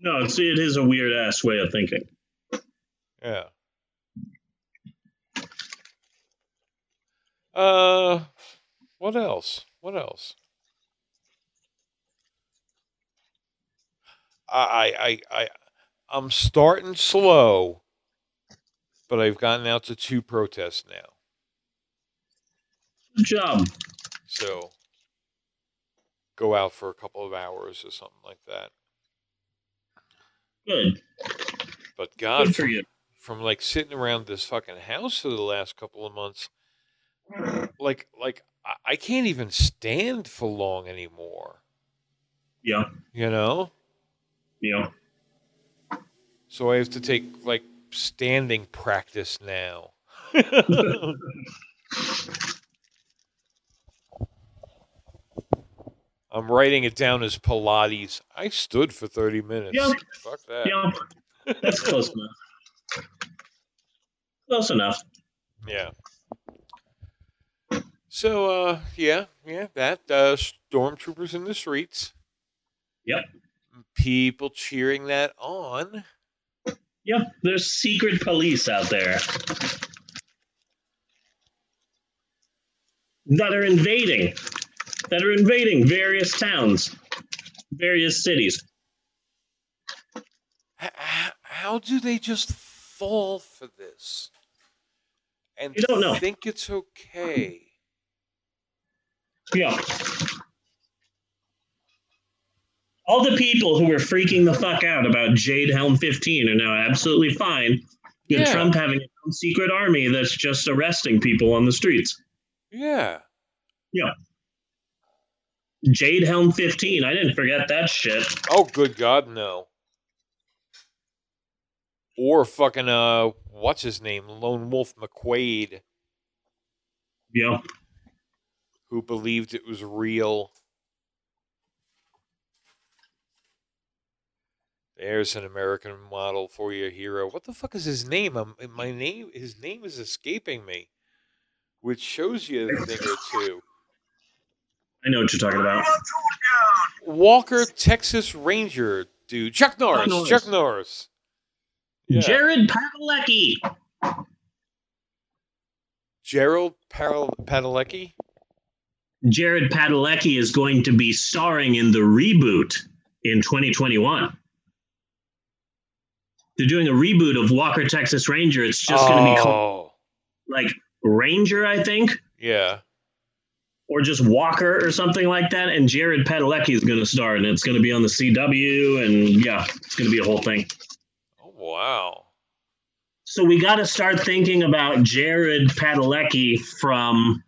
No, it's, it is a weird ass way of thinking. Yeah. Uh, what else? What else? I I I I I'm starting slow, but I've gotten out to two protests now. Good job. So go out for a couple of hours or something like that. Good. But God, Good for from, you. from like sitting around this fucking house for the last couple of months, like like I, I can't even stand for long anymore. Yeah. You know, Yeah. so I have to take like standing practice now. I'm writing it down as Pilates. I stood for 30 minutes. Yeah. Fuck that. Yeah. That's close enough. Close enough. Yeah. So, uh, yeah, yeah, that uh, stormtroopers in the streets. Yep. People cheering that on. Yeah. There's secret police out there that are invading, that are invading various towns, various cities. H- h- how do they just fall for this? And You don't know. think it's okay. Yeah. All the people who were freaking the fuck out about Jade Helm 15 are now absolutely fine with Yeah. Trump having his own secret army that's just arresting people on the streets. Yeah. Yeah. Jade Helm 15. I didn't forget that shit. Oh, good God, no. Or fucking, uh, what's his name? Lone Wolf McQuaid, Yeah. who believed it was real. There's an American model for your hero. What the fuck is his name? Um my name, his name is escaping me, which shows you a thing or two. I know what you're talking about. Walker, Texas Ranger, dude. Chuck Norris. Norris. Chuck Norris. Yeah. Jared Padalecki. Gerald Padalecki. Jared Padalecki is going to be starring in the reboot in 2021. They're doing a reboot of Walker Texas Ranger. It's just going to be called Oh, like Ranger, I think, yeah. or just Walker or something like that. And Jared Padalecki is going to star, and it's going to be on the CW, and yeah, it's going to be a whole thing. Oh, wow. So we got to start thinking about Jared Padalecki from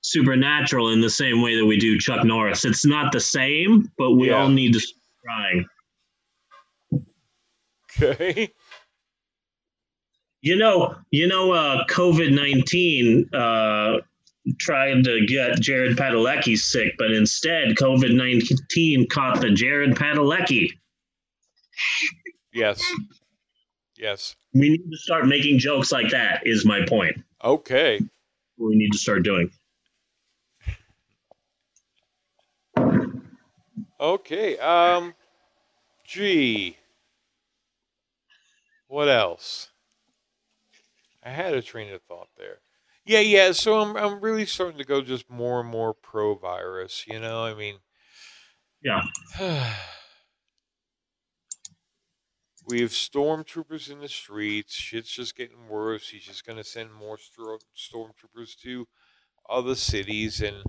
Supernatural in the same way that we do Chuck Norris. It's not the same, but we Yeah. all need to start trying. Okay. You know, you know, uh, COVID nineteen uh, tried to get Jared Padalecki sick, but instead, COVID nineteen caught the Jared Padalecki. Yes. Yes. We need to start making jokes like that. Is my point. Okay. We need to start doing. Okay. Um. Gee. What else? I had a train of thought there. Yeah, yeah. So I'm I'm really starting to go just more and more pro virus. You know, I mean, Yeah. we have stormtroopers in the streets. Shit's just getting worse. He's just gonna send more stro- stormtroopers to other cities, and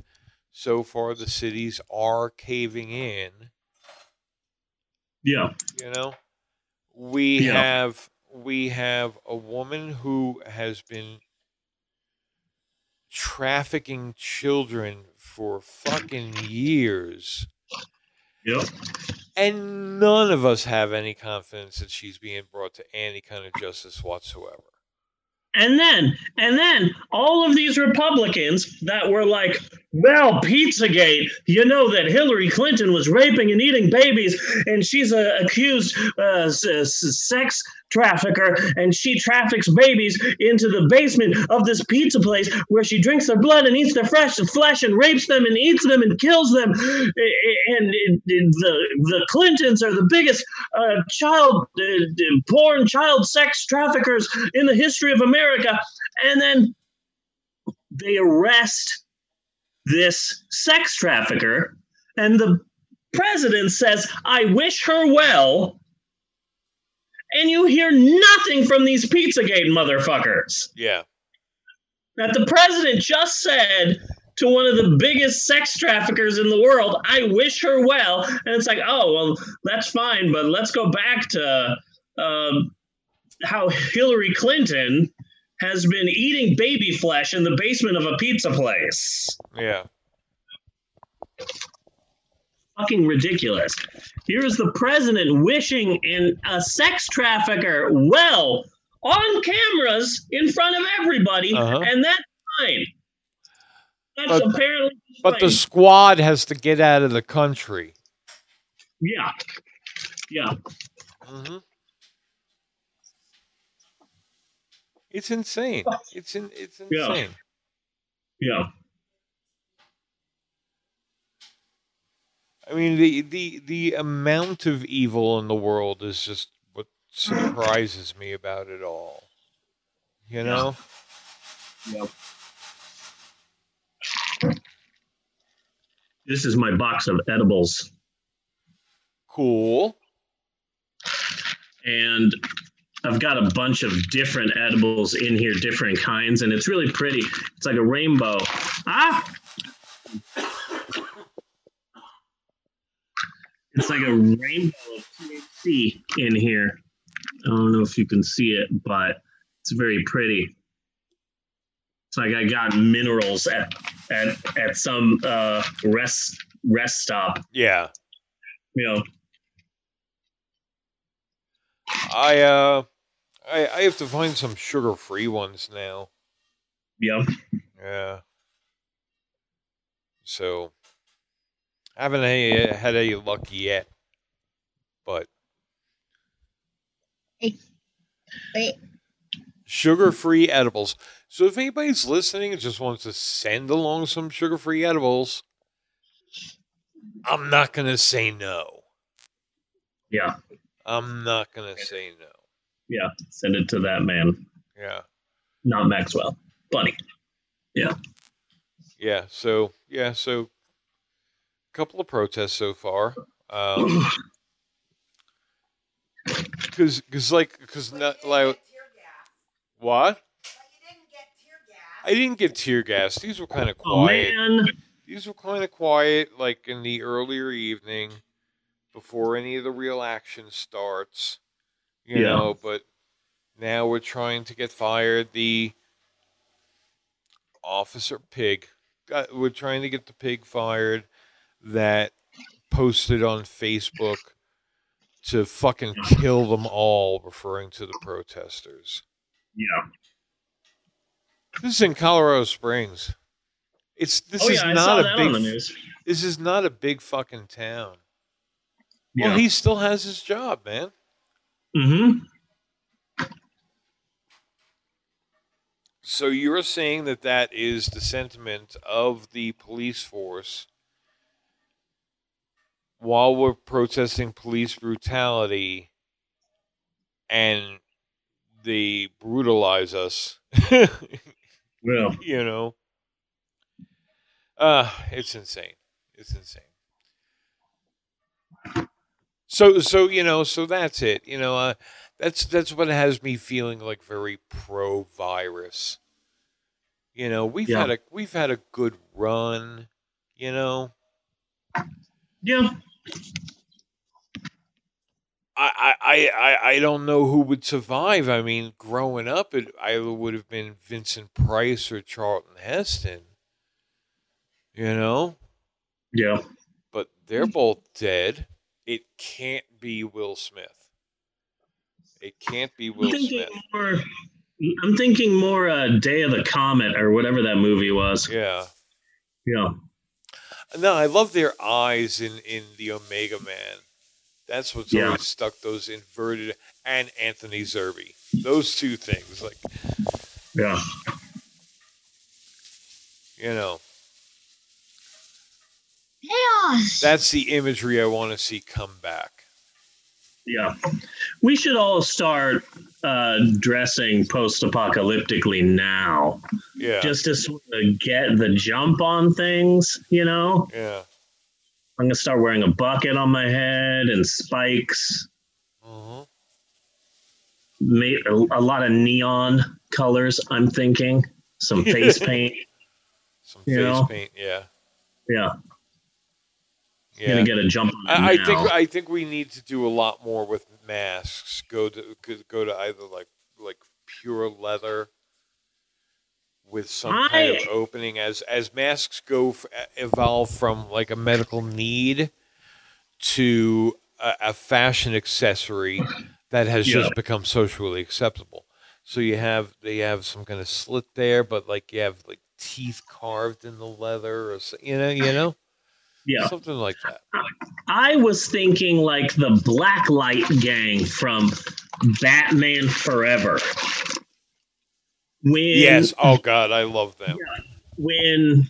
so far the cities are caving in. Yeah. you know we Yeah. have we have a woman who has been trafficking children for fucking years Yep. and none of us have any confidence that she's being brought to any kind of justice whatsoever And then, and then all of these Republicans that were like, well, Pizzagate, you know that Hillary Clinton was raping and eating babies, and she's a accused uh, s- s- sex trafficker, and she traffics babies into the basement of this pizza place where she drinks their blood and eats their fresh flesh and rapes them and eats them and kills them. And the the Clintons are the biggest uh, child uh, porn, child sex traffickers in the history of America. And then they arrest this sex trafficker, and the president says, I wish her well. And you hear nothing from these Pizzagate motherfuckers. Yeah. That the president just said to one of the biggest sex traffickers in the world, I wish her well. And it's like, oh, well, that's fine, but let's go back to um, how Hillary Clinton has been eating baby flesh in the basement of a pizza place. Yeah. Fucking ridiculous. Here's the president wishing in a sex trafficker well on cameras in front of everybody, Uh-huh. and that's fine. That's But- apparently But the squad has to get out of the country. yeah, yeah. hmm It's insane. It's in, it's insane. Yeah. I mean, the, the the amount of evil in the world is just what surprises me about it all. You know? Yep. This is my box of edibles, Cool. and I've got a bunch of different edibles in here, different kinds, and it's really pretty. It's like a rainbow. Ah! It's like a rainbow of THC in here. I don't know if you can see it, but it's very pretty. It's like I got minerals at at at some uh, rest rest stop. Yeah. You know, I uh I I have to find some sugar free ones now. yeah. Yeah. So haven't a, had any luck yet. But Wait. sugar free edibles. So if anybody's listening and just wants to send along some sugar free edibles, I'm not gonna say no. Yeah, I'm not gonna say no. Yeah. Send it to that man, Yeah. not Maxwell. Bunny. Yeah. Yeah. So yeah, so a couple of protests so far. Um cause cause like cause not like what? I didn't get tear gas. These were kind of Oh quiet. man. These were kind of quiet, like in the earlier evening, before any of the real action starts. You Yeah. know, but now we're trying to get fired. The officer pig, got, we're trying to get the pig fired that posted on Facebook to fucking kill them all, referring to the protesters. Yeah. This is in Colorado Springs. It's this oh is yeah, not a big on the news. this is not a big fucking town. Oh, yeah. Well, he still has his job, man. Mm-hmm. So you're saying that that is the sentiment of the police force while we're protesting police brutality and they brutalize us. Well, you know. Uh, it's insane. It's insane. So so you know, so that's it. You know, uh that's that's what has me feeling like very pro virus. You know, we've Yeah. had a we've had a good run, you know. yeah. I, I, I, I don't know who would survive. I mean, growing up, it either would have been Vincent Price or Charlton Heston. You know? Yeah. but they're both dead. It can't be Will Smith. It can't be Will think Smith. more I'm thinking more uh, Day of the Comet or whatever that movie was. Yeah. Yeah. No, I love their eyes in in the Omega Man. That's what's Yeah. always stuck. Those inverted and Anthony Zerbe. Those two things, like Yeah. you know, Chaos. that's the imagery I want to see come back. Yeah. We should all start uh, dressing post apocalyptically now Yeah. just to sort of get the jump on things, you know? yeah. I'm going to start wearing a bucket on my head and spikes, Uh-huh. ma- a, a lot of neon colors, I'm thinking. Some face paint. Some face know? paint. Yeah. Yeah. Yeah. Gonna get a jump on I, I think I think we need to do a lot more with masks. Go to go to either like like pure leather with some kind of opening as as masks go f- evolve from like a medical need to a, a fashion accessory that has Yeah. just become socially acceptable. So you have they have some kind of slit there, but like you have like teeth carved in the leather, or you know, you know, yeah. something like that. I was thinking like the Blacklight Gang from Batman Forever. When Yes. Oh God, I love them. when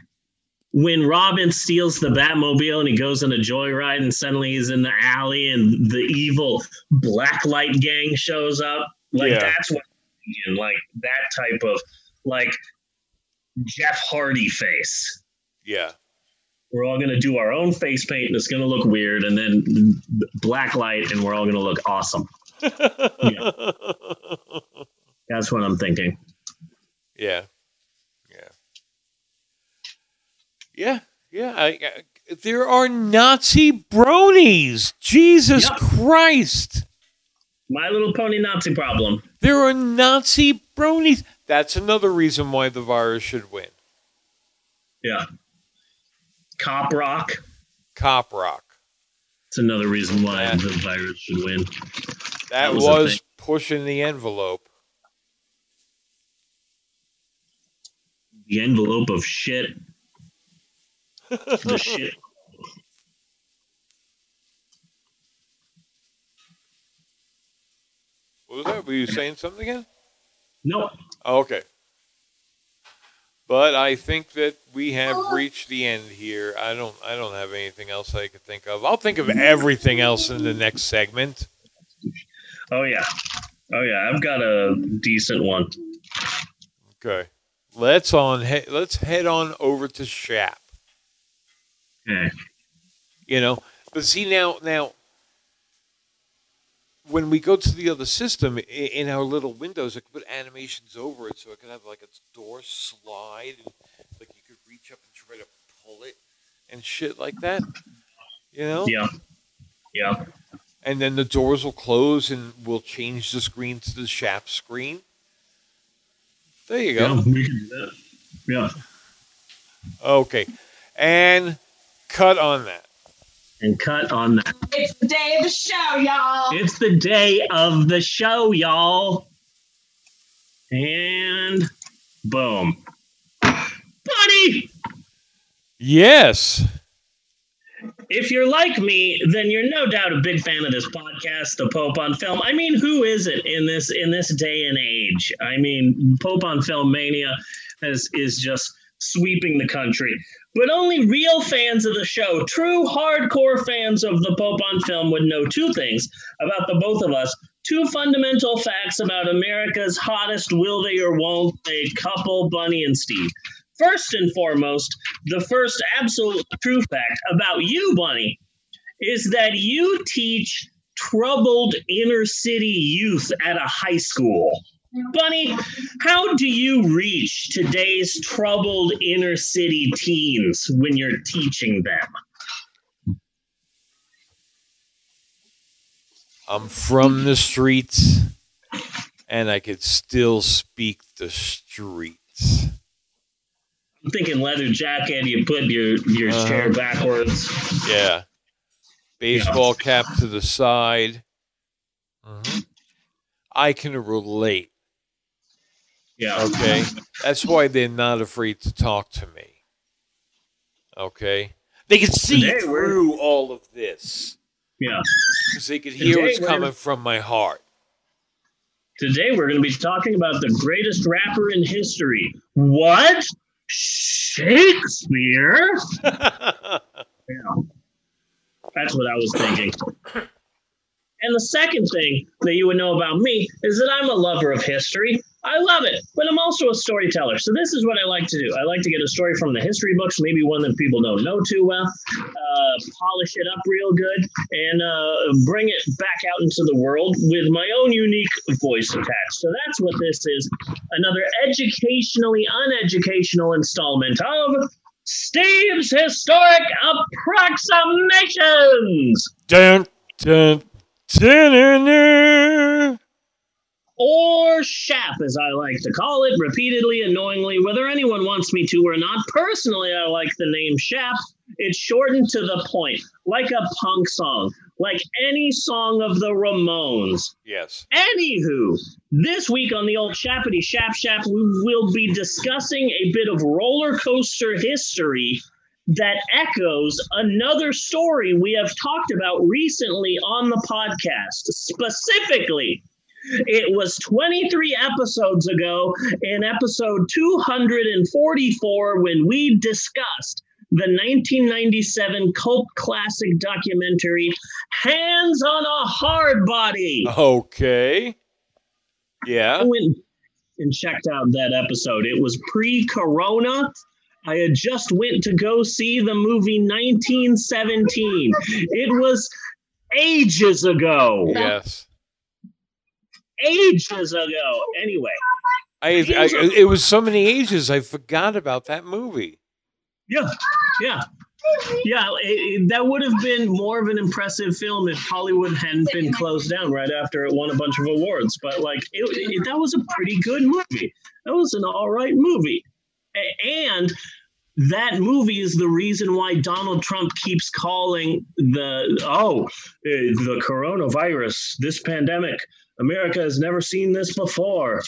when Robin steals the Batmobile and he goes on a joyride and suddenly he's in the alley and the evil Blacklight Gang shows up. Like Yeah. that's what I'm like that type of like Jeff Hardy face. Yeah. We're all gonna do our own face paint and it's gonna look weird, and then black light and we're all gonna look awesome. That's what I'm thinking. Yeah. Yeah. Yeah. Yeah. I, I, there are Nazi bronies. Jesus Yep. Christ. My little pony Nazi problem. There are Nazi bronies. That's another reason why the virus should win. Yeah. Cop rock. Cop Rock. It's another reason why Yeah. the virus should win. That, was was, pushing the envelope. The envelope of shit. the shit. What was that? Were you saying something again? No. Oh, okay. But I think that we have oh. reached the end here. I don't I don't have anything else I could think of. I'll think of everything else in the next segment. Oh yeah. Oh yeah. I've got a decent one. Okay. Let's on he- let's head on over to Shap. Okay. You know, but see now now when we go to the other system in our little windows, I could put animations over it so it could have like its door slide and like you could reach up and try to pull it and shit like that. You know? Yeah. Yeah. And then the doors will close and we'll change the screen to the Shap screen. There you go. Yeah. We can do that. Yeah. Okay. And cut on that. And cut on that. It's the day of the show, y'all. It's the day of the show, y'all. And boom. Buddy! Yes. If you're like me, then you're no doubt a big fan of this podcast, The Pope on Film. I mean, who isn't in this in this day and age? I mean, Pope on Film mania is is just sweeping the country. But only real fans of the show, true hardcore fans of The Pope on Film, would know two things about the both of us. Two fundamental facts about America's hottest will they or won't they couple, Bunny and Steve. First and foremost, the first absolute true fact about you, Bunny, is that you teach troubled inner city youth at a high school. Bunny, how do you reach today's troubled inner city teens when you're teaching them? I'm from the streets and I could still speak the streets. I'm thinking leather jacket, you put your, your Uh-huh. chair backwards. Yeah. Baseball cap to the side. Mhm. I can relate. Yeah. Okay. That's why they're not afraid to talk to me. Okay. They can see Today we're- through all of this Yeah. because they can hear Today what's we're- coming from my heart. Today we're going to be talking about the greatest rapper in history. What? Shakespeare? Yeah. That's what I was thinking. And the second thing that you would know about me is that I'm a lover of history. I love it, but I'm also a storyteller. So this is what I like to do. I like to get a story from the history books, maybe one that people don't know too well, uh, polish it up real good, and uh, bring it back out into the world with my own unique voice attached. So that's what this is. Another educationally uneducational installment of Steve's Historic Approximations. Dun, dun, dun, dun, dun. Or SHAP, as I like to call it, repeatedly annoyingly, whether anyone wants me to or not. Personally, I like the name SHAP. It's shortened to the point, like a punk song, like any song of the Ramones. Yes. Anywho, this week on the old Shappity Shap Shap, we will be discussing a bit of roller coaster history that echoes another story we have talked about recently on the podcast. Specifically, it was 23 episodes ago in episode 244 when we discussed the 1997 cult classic documentary Hands on a Hardbody. Okay. Yeah. I went and checked out that episode. It was pre-corona. I had just went to go see the movie 1917. It was ages ago. Yes. Ages ago. Anyway, I, I, it was so many ages I forgot about that movie. yeah, yeah. Yeah, it, it- that would have been more of an impressive film if Hollywood hadn't been closed down right after it won a bunch of awards. But like, it, it- that was a pretty good movie. That was an all right movie, and that movie is the reason why Donald Trump keeps calling the oh uh, the coronavirus, this pandemic. America has never seen this before.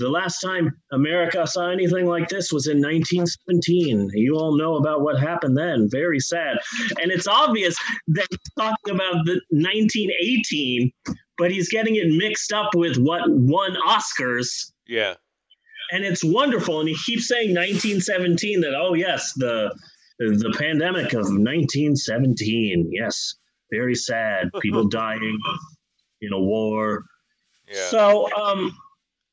The last time America saw anything like this was in 1917. You all know about what happened then. Very sad. And it's obvious that he's talking about the 1918, but he's getting it mixed up with what won Oscars. Yeah. And it's wonderful. And he keeps saying 1917 that, oh, yes, the, the pandemic of 1917. Yes, very sad. People dying in a war. Yeah. So, um,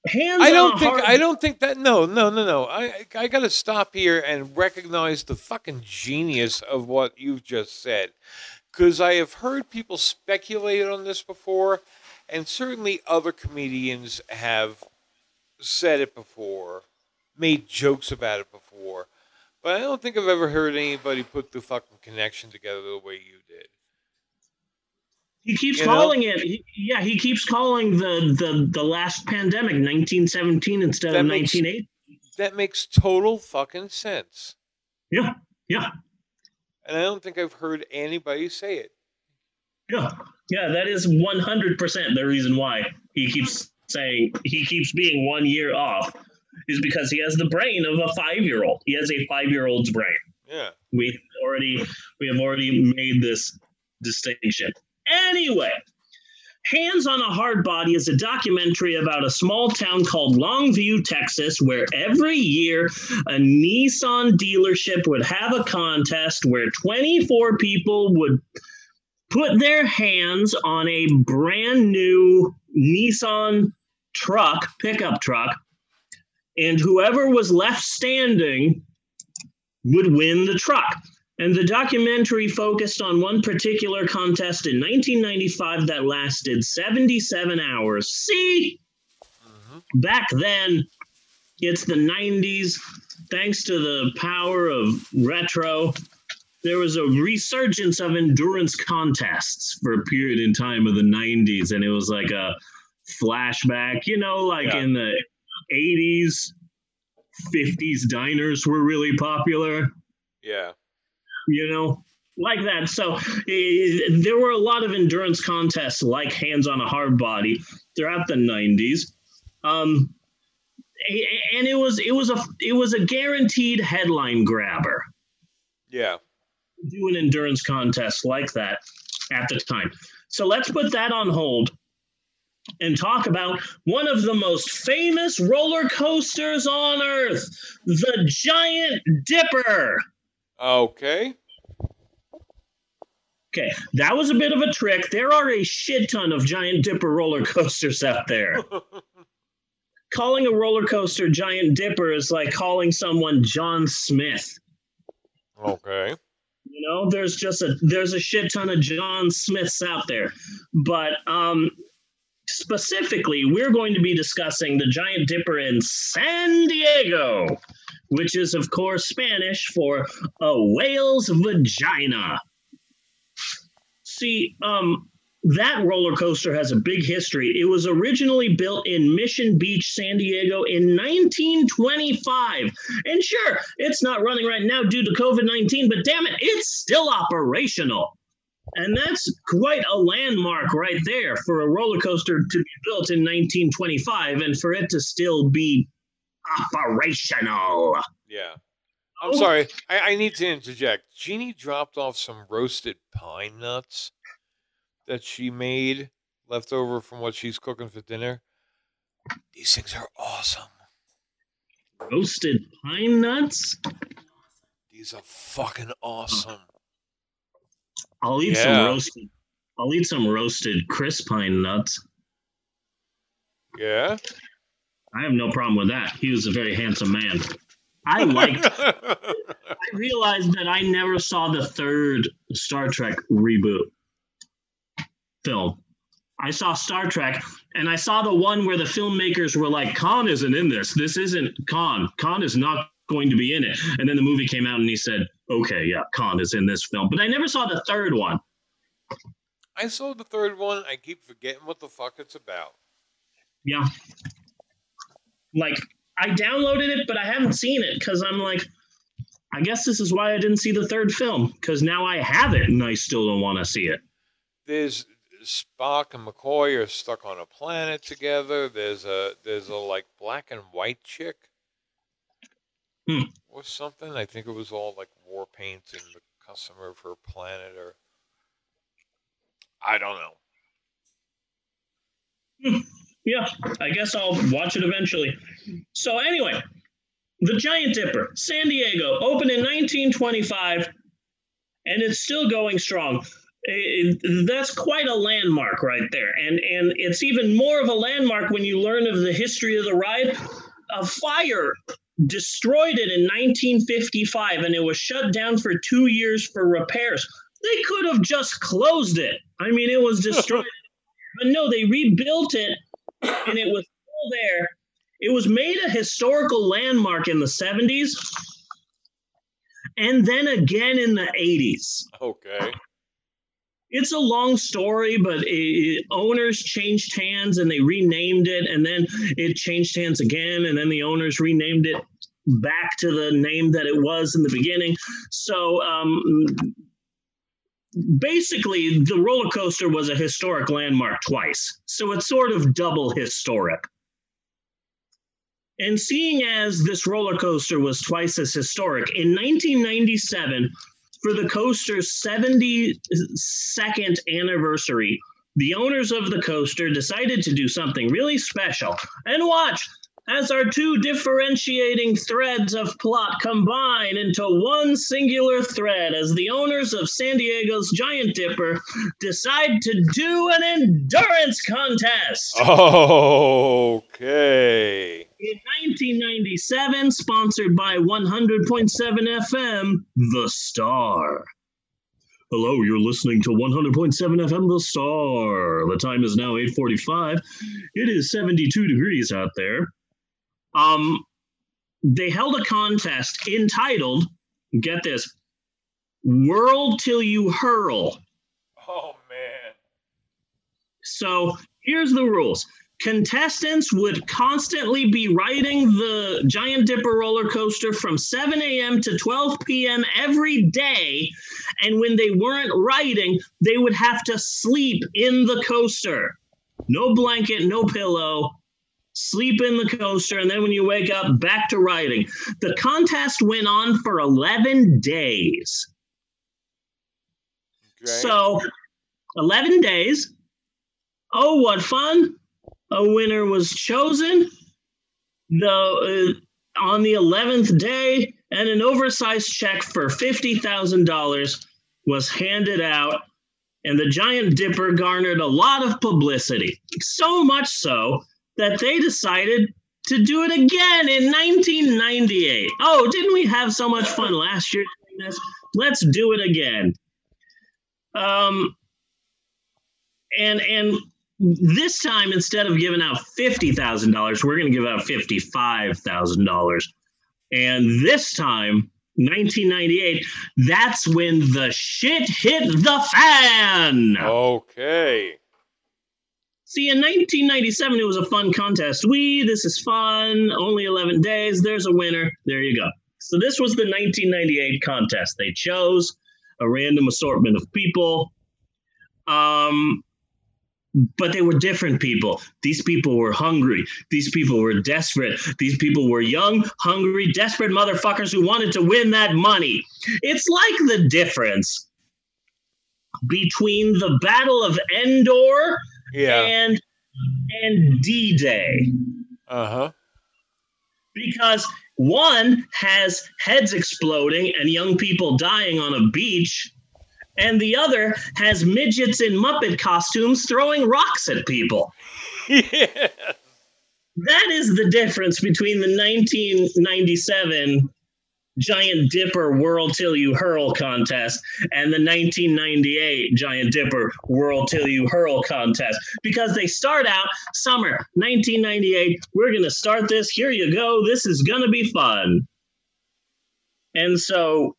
hands I don't think hard- I don't think that no no no no. I I got to stop here and recognize the fucking genius of what you've just said. Cuz I have heard people speculate on this before and certainly other comedians have said it before made jokes about it before. But I don't think I've ever heard anybody put the fucking connection together the way you did He keeps You know? calling it. he- yeah, he keeps calling the the the last pandemic 1917 instead That of makes- 1980. that makes total fucking sense Yeah, yeah, and I don't think I've heard anybody say it yeah, yeah. That is 100 percent the reason why he keeps saying he keeps being one year off is because he has the brain of a five year old. He has a five year old's brain. yeah We already we have already made this distinction. Anyway, Hands on a Hardbody is a documentary about a small town called Longview, Texas, where every year a Nissan dealership would have a contest where 24 people would put their hands on a brand new Nissan truck, pickup truck, and whoever was left standing would win the truck. And the documentary focused on one particular contest in 1995 that lasted 77 hours. See, uh-huh. back then, it's the 90s. Thanks to the power of retro, there was a resurgence of endurance contests for a period in time of the 90s. And it was like a flashback, you know, like Yeah. in the 80s, 50s, diners were really popular yeah you know, like that. So eh, there were a lot of endurance contests like Hands on a Hardbody throughout the 90s. Um, and it was it was a it was a guaranteed headline grabber. Yeah. Do an endurance contest like that at the time. So let's put that on hold and talk about one of the most famous roller coasters on earth, the Giant Dipper. Okay. Okay, that was a bit of a trick. There are a shit ton of Giant Dipper roller coasters out there. calling a roller coaster Giant Dipper is like calling someone John Smith. Okay. You know, there's just a there's a shit ton of John Smiths out there. But um specifically, we're going to be discussing the Giant Dipper in San Diego, which is of course Spanish for a whale's vagina. See, um that roller coaster has a big history. It was originally built in Mission Beach, San Diego in 1925. And sure, it's not running right now due to COVID 19, but damn it, it's still operational. And that's quite a landmark right there for a roller coaster to be built in 1925 and for it to still be operational. Yeah. I'm sorry. I, I need to interject. Jeannie dropped off some roasted pine nuts that she made left over from what she's cooking for dinner. These things are awesome. Roasted pine nuts? These are fucking awesome. I'll eat Yeah. some roasted. I'll eat some roasted crisp pine nuts. Yeah. I have no problem with that. He was a very handsome man. I liked. I realized that I never saw the third Star Trek reboot film. I saw Star Trek, and I saw the one where the filmmakers were like, "Khan isn't in this. This isn't Khan. Khan is not going to be in it." And then the movie came out, and he said, "Okay, yeah, Khan is in this film." But I never saw the third one. I saw the third one. I keep forgetting what the fuck it's about. Yeah. Like I downloaded it, but I haven't seen it because I'm like, I guess this is why I didn't see the third film because now I have it and I still don't want to see it. There's Spock and McCoy are stuck on a planet together. There's a there's a like black and white chick Hmm. or something. I think it was all like war paint and the customer of her planet or I don't know. Yeah, I guess I'll watch it eventually. So anyway, The Giant Dipper, San Diego, opened in 1925, and it's still going strong. It- that's quite a landmark right there, and and it's even more of a landmark when you learn of the history of the ride. A fire destroyed it in 1955, and it was shut down for two years for repairs. They could have just closed it. I mean, it was destroyed. But no, they rebuilt it and it was still there. It was made a historical landmark in the 70s and then again in the 80s. Okay. It's a long story, but it, it- owners changed hands and they renamed it, and then it changed hands again, and then the owners renamed it back to the name that it was in the beginning. So um, basically, the roller coaster was a historic landmark twice. So it's sort of double historic. And seeing as this roller coaster was twice as historic, in 1997, for the coaster's 72nd anniversary, the owners of the coaster decided to do something really special. And watch as our two differentiating threads of plot combine into one singular thread as the owners of San Diego's Giant Dipper decide to do an endurance contest. Okay. In 1997, sponsored by 100.7 FM, The Star. Hello, you're listening to 100.7 FM The Star. The time is now 8:45. It is 72 degrees out there. Um they held a contest entitled get this Whirl Till You Hurl. Oh man. So here's the rules. Contestants would constantly be riding the Giant Dipper roller coaster from 7 a.m. to 12 p.m. every day. And when they weren't riding, they would have to sleep in the coaster. No blanket, no pillow. Sleep in the coaster, and then when you wake up, back to riding. The contest went on for 11 days. Okay. So, 11 days. Oh, what fun! A winner was chosen. The uh, on the 11th day, and an oversized check for $50,000 was handed out, and the Giant Dipper garnered a lot of publicity. So much so that they decided to do it again in 1998. Oh, didn't we have so much fun last year doing this? Let's do it again. Um, and and this time instead of giving out fifty thousand dollars, we're going to give out fifty-five thousand dollars. And this time, 1998, that's when the shit hit the fan. Okay. See, in 1997, it was a fun contest. We, this is fun, only 11 days, there's a winner. There you go. So, this was the 1998 contest. They chose a random assortment of people. Um, but they were different people. These people were hungry. These people were desperate. These people were young, hungry, desperate motherfuckers who wanted to win that money. It's like the difference between the Battle of Endor Yeah. and and D-Day Uh huh. because one has heads exploding and young people dying on a beach and the other has midgets in muppet costumes throwing rocks at people yeah. that is the difference between the 1997 giant dipper whirl till you hurl contest and the 1998 giant dipper whirl till you hurl contest. Because they start out summer 1998 we're going to start this. Here you go. This is going to be fun. And so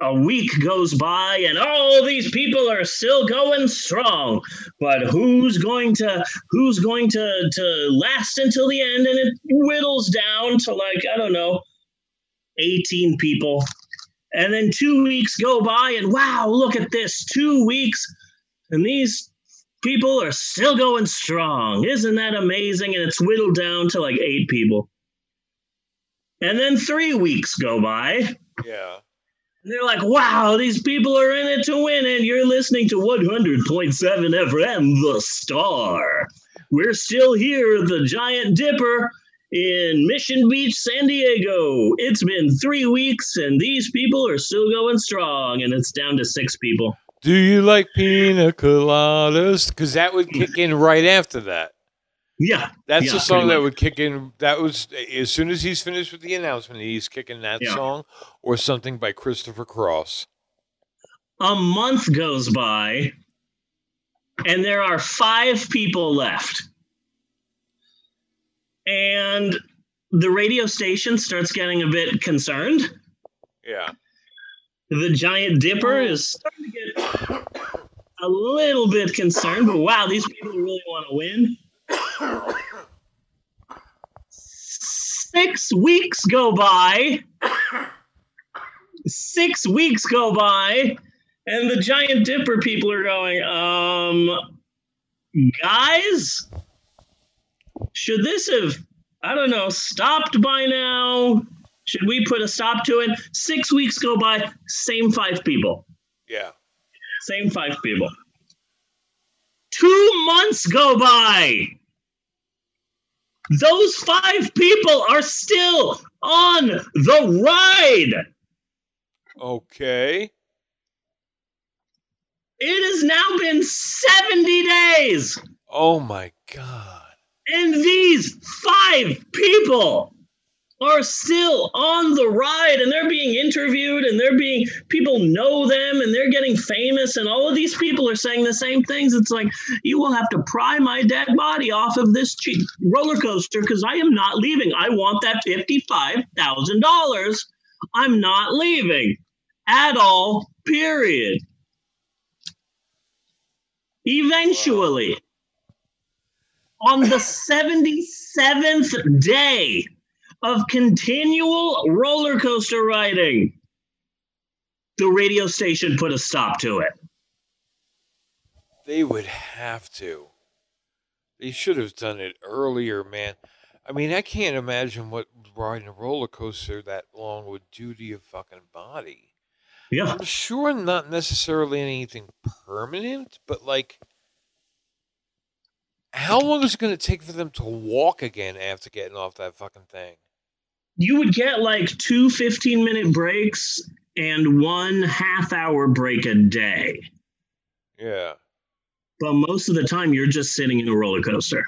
a week goes by and all these people are still going strong. But who's going to who's going to to last until the end? And it whittles down to like i don't know 18 people. And then two weeks go by and wow look at this two weeks. And these people are still going strong. Isn't that amazing? And it's whittled down to like eight people. And then three weeks go by. Yeah. and they're like, wow, these people are in it to win. It. You're listening to 100.7 FM, The Star. We're still here, the Giant Dipper in Mission Beach, San Diego. It's been three weeks, and these people are still going strong, and it's down to six people. Do you like pina coladas? Because that would kick in right after that. Yeah. That's yeah, the song that would kick in. That was as soon as he's finished with the announcement, he's kicking that Yeah. song or something by Christopher Cross. A month goes by, and there are five people left. And the radio station starts getting a bit concerned. Yeah. The Giant Dipper is starting to get a little bit concerned, but wow, these people really want to win. Six weeks go by. Six weeks go by, and the Giant Dipper people are going, um, guys, should this have, I don't know, stopped by now? Should we put a stop to it? Six weeks go by, same five people. Yeah. Same five people. Two months go by. Those five people are still on the ride. Okay. It has now been 70 days. Oh my God. And these five people are still on the ride and they're being interviewed and they're being people know them and they're getting famous and all of these people are saying the same things. It's like you will have to pry my dead body off of this cheap roller coaster because i am not leaving. I want that $55000 i'm not leaving at all period. Eventually on the 77th day of continual roller coaster riding, the radio station put a stop to it. They would have to. They should have done it earlier, man. I mean, I can't imagine what riding a roller coaster that long would do to your fucking body. Yeah. I'm sure not necessarily anything permanent, but like, how long is it going to take for them to walk again after getting off that fucking thing? You would get like two 15 minute breaks and one half hour break a day. Yeah. But most of the time, you're just sitting in a roller coaster.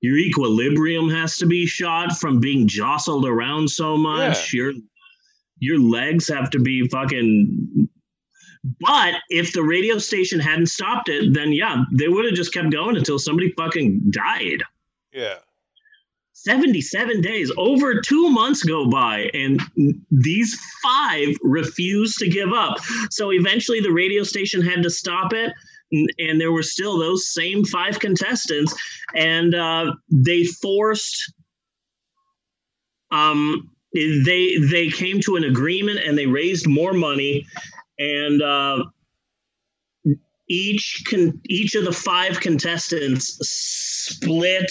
Your equilibrium has to be shot from being jostled around so much. Your your legs have to be fucking. But if the radio station hadn't stopped it, then yeah, they would have just kept going until somebody fucking died. Yeah. 77 days, over two months go by, and these five refused to give up. So eventually the radio station had to stop it. n- And there were still those same five contestants, and uh, they forced. Um, they they came to an agreement and they raised more money, and uh, each con- each of the five contestants split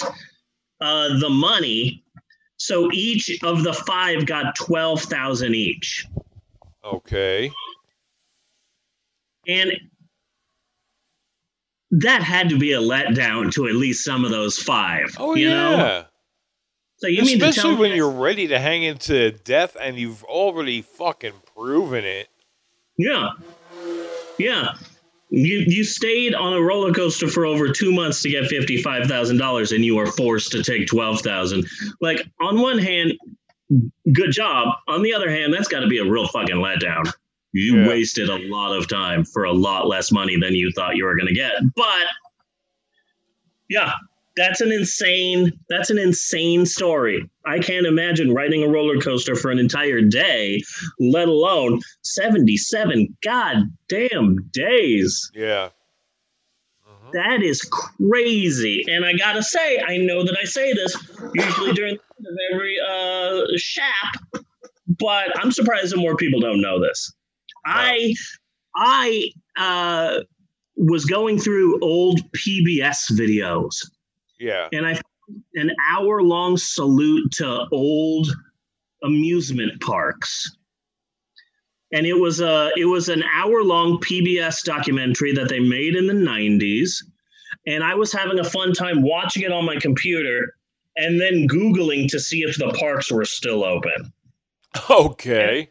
uh, the money. So each of the five got twelve thousand each, Okay. and that had to be a letdown to at least some of those five. Oh you yeah. Know? So you mean Especially tell when me- you're ready to hang into death and you've already fucking proven it. Yeah. Yeah. You you stayed on a roller coaster for over two months to get fifty five thousand dollars, and you are forced to take twelve thousand. Like on one hand, good job. On the other hand, that's got to be a real fucking letdown. You Yeah. wasted a lot of time for a lot less money than you thought you were going to get. But yeah, that's an insane. That's an insane story. I can't imagine riding a roller coaster for an entire day, let alone seventy-seven goddamn days. Yeah. That is crazy. And I gotta say, I know that I say this usually during the end of every uh shap, but I'm surprised that more people don't know this. I I uh was going through old PBS videos Yeah. and I found an hour long salute to old amusement parks. And it was a it was an hour long PBS documentary that they made in the 90s. And I was having a fun time watching it on my computer and then Googling to see if the parks were still open. Okay.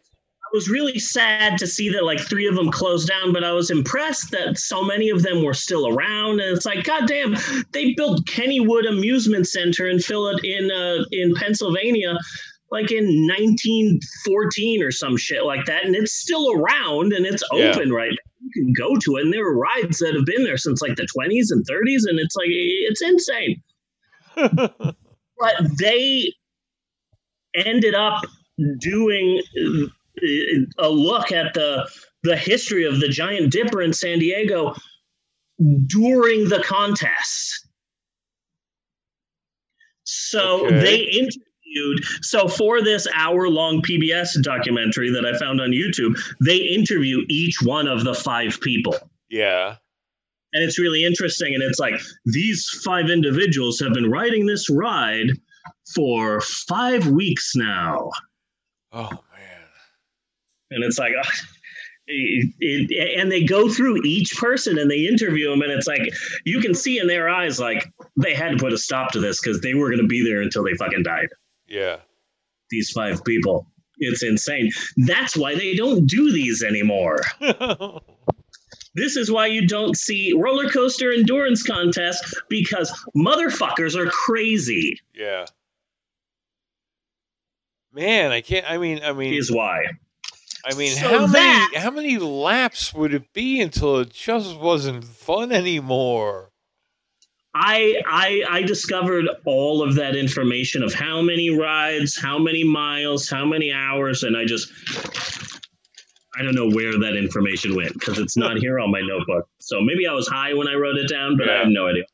Was really sad to see that like three of them closed down, but I was impressed that so many of them were still around. And it's like, goddamn, they built Kennywood Amusement Center in Phil in uh, in Pennsylvania, like in 1914 or some shit like that, and it's still around and it's Yeah. open right. now. You can go to it, and there are rides that have been there since like the 20s and 30s, and it's like it's insane. but they ended up doing a look at the the history of the Giant Dipper in San Diego during the contest. So Okay. they interviewed. So for this hour long PBS documentary that I found on YouTube, they interview each one of the five people. Yeah. And it's really interesting. And it's like these five individuals have been riding this ride for five weeks now. Oh. And it's like it, it, and they go through each person and they interview them and it's like you can see in their eyes like they had to put a stop to this because they were going to be there until they fucking died Yeah. these five people it's insane that's why they don't do these anymore this is why you don't see roller coaster endurance contests because motherfuckers are crazy Yeah. Man, I can't. I mean, I mean, is why I mean, So how that- many how many laps would it be until it just wasn't fun anymore? I, I I discovered all of that information of how many rides, how many miles, how many hours, and I just I don't know where that information went because it's not here on my notebook. So maybe I was high when I wrote it down, but I have no idea.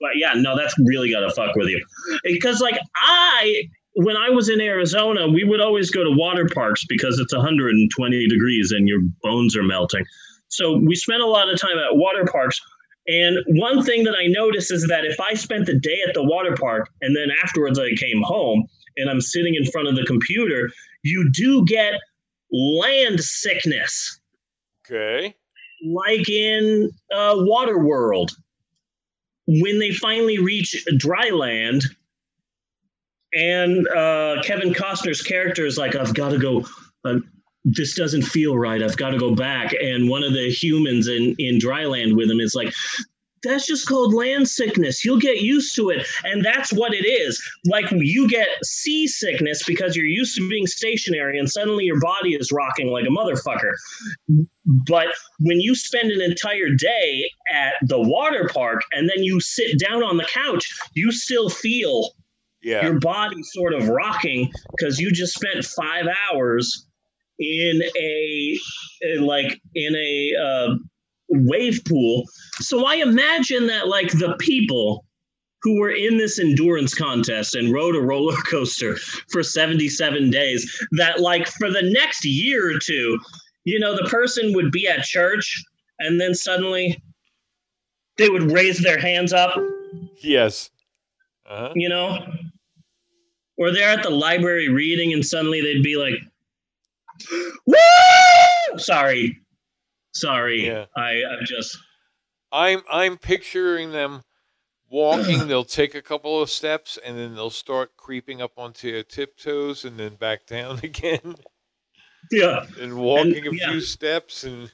But yeah, no, that's really gotta fuck with you. Because like I when I was in Arizona, we would always go to water parks because it's 120 degrees and your bones are melting. So we spent a lot of time at water parks And one thing that I noticed is that if I spent the day at the water park and then afterwards I came home and I'm sitting in front of the computer, you do get land sickness, Okay. like in uh, Waterworld. When they finally reach dry land, and uh, Kevin Costner's character is like, I've got to go. Uh, this doesn't feel right. I've got to go back. And one of the humans in in dry land with him is like, that's just called land sickness. You'll get used to it. And that's what it is. Like you get seasickness because you're used to being stationary and suddenly your body is rocking like a motherfucker. But when you spend an entire day at the water park and then you sit down on the couch, you still feel Yeah. your body sort of rocking because you just spent five hours in a, in like in a uh, wave pool. So I imagine that like the people who were in this endurance contest and rode a roller coaster for 77 days, that like for the next year or two, you know, the person would be at church and then suddenly they would raise their hands up Yes. Uh-huh. you know? Or they're at the library reading and suddenly they'd be like, Woo! Sorry. Sorry. Yeah. I, I'm just I'm I'm picturing them walking. they'll take a couple of steps and then they'll start creeping up onto their tiptoes and then back down again yeah. and walking a yeah. few steps and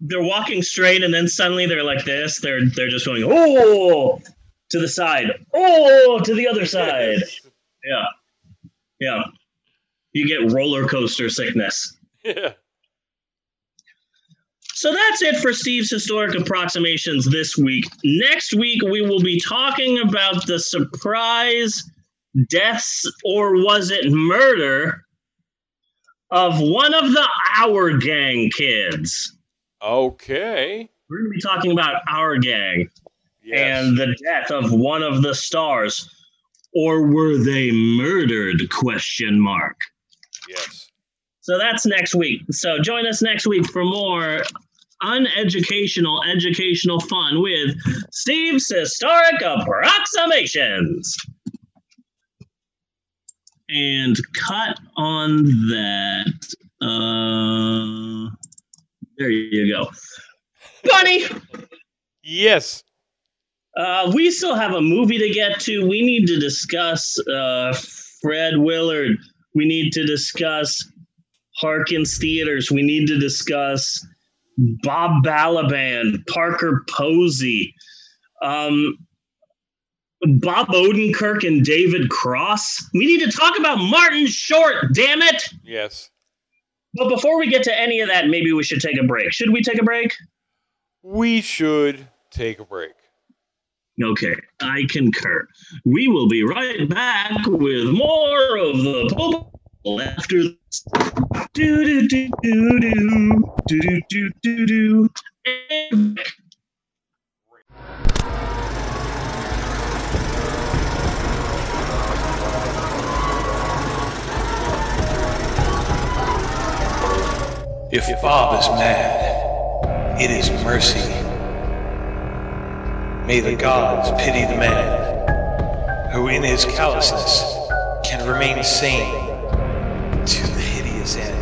They're walking straight and then suddenly they're like this. They're they're just going, oh to the side. Oh to the other side. Yeah. Yeah. You get roller coaster sickness. yeah. So that's it for Steve's historic approximations this week. Next week, we will be talking about the surprise deaths, or was it murder, of one of the Our Gang kids. Okay. We're going to be talking about Our Gang Yes. and the death of one of the stars. Or were they murdered? Question mark. yes. So that's next week. So join us next week for more uneducational, educational fun with Steve's Historic Approximations. And cut on that. Uh, there you go. Bunny! Yes. Uh, we still have a movie to get to. We need to discuss uh, Fred Willard. We need to discuss Harkins Theaters. We need to discuss Bob Balaban, Parker Posey, um, Bob Odenkirk, and David Cross. We need to talk about Martin Short, damn it! Yes. But before we get to any of that, maybe we should take a break. Should we take a break? We should take a break. Okay, I concur. We will be right back with more of the Pope after this. Do do do do do do do do do. And- If Bob is mad, it is mercy. May the gods pity the man who, in his callousness, can remain sane to the hideous end.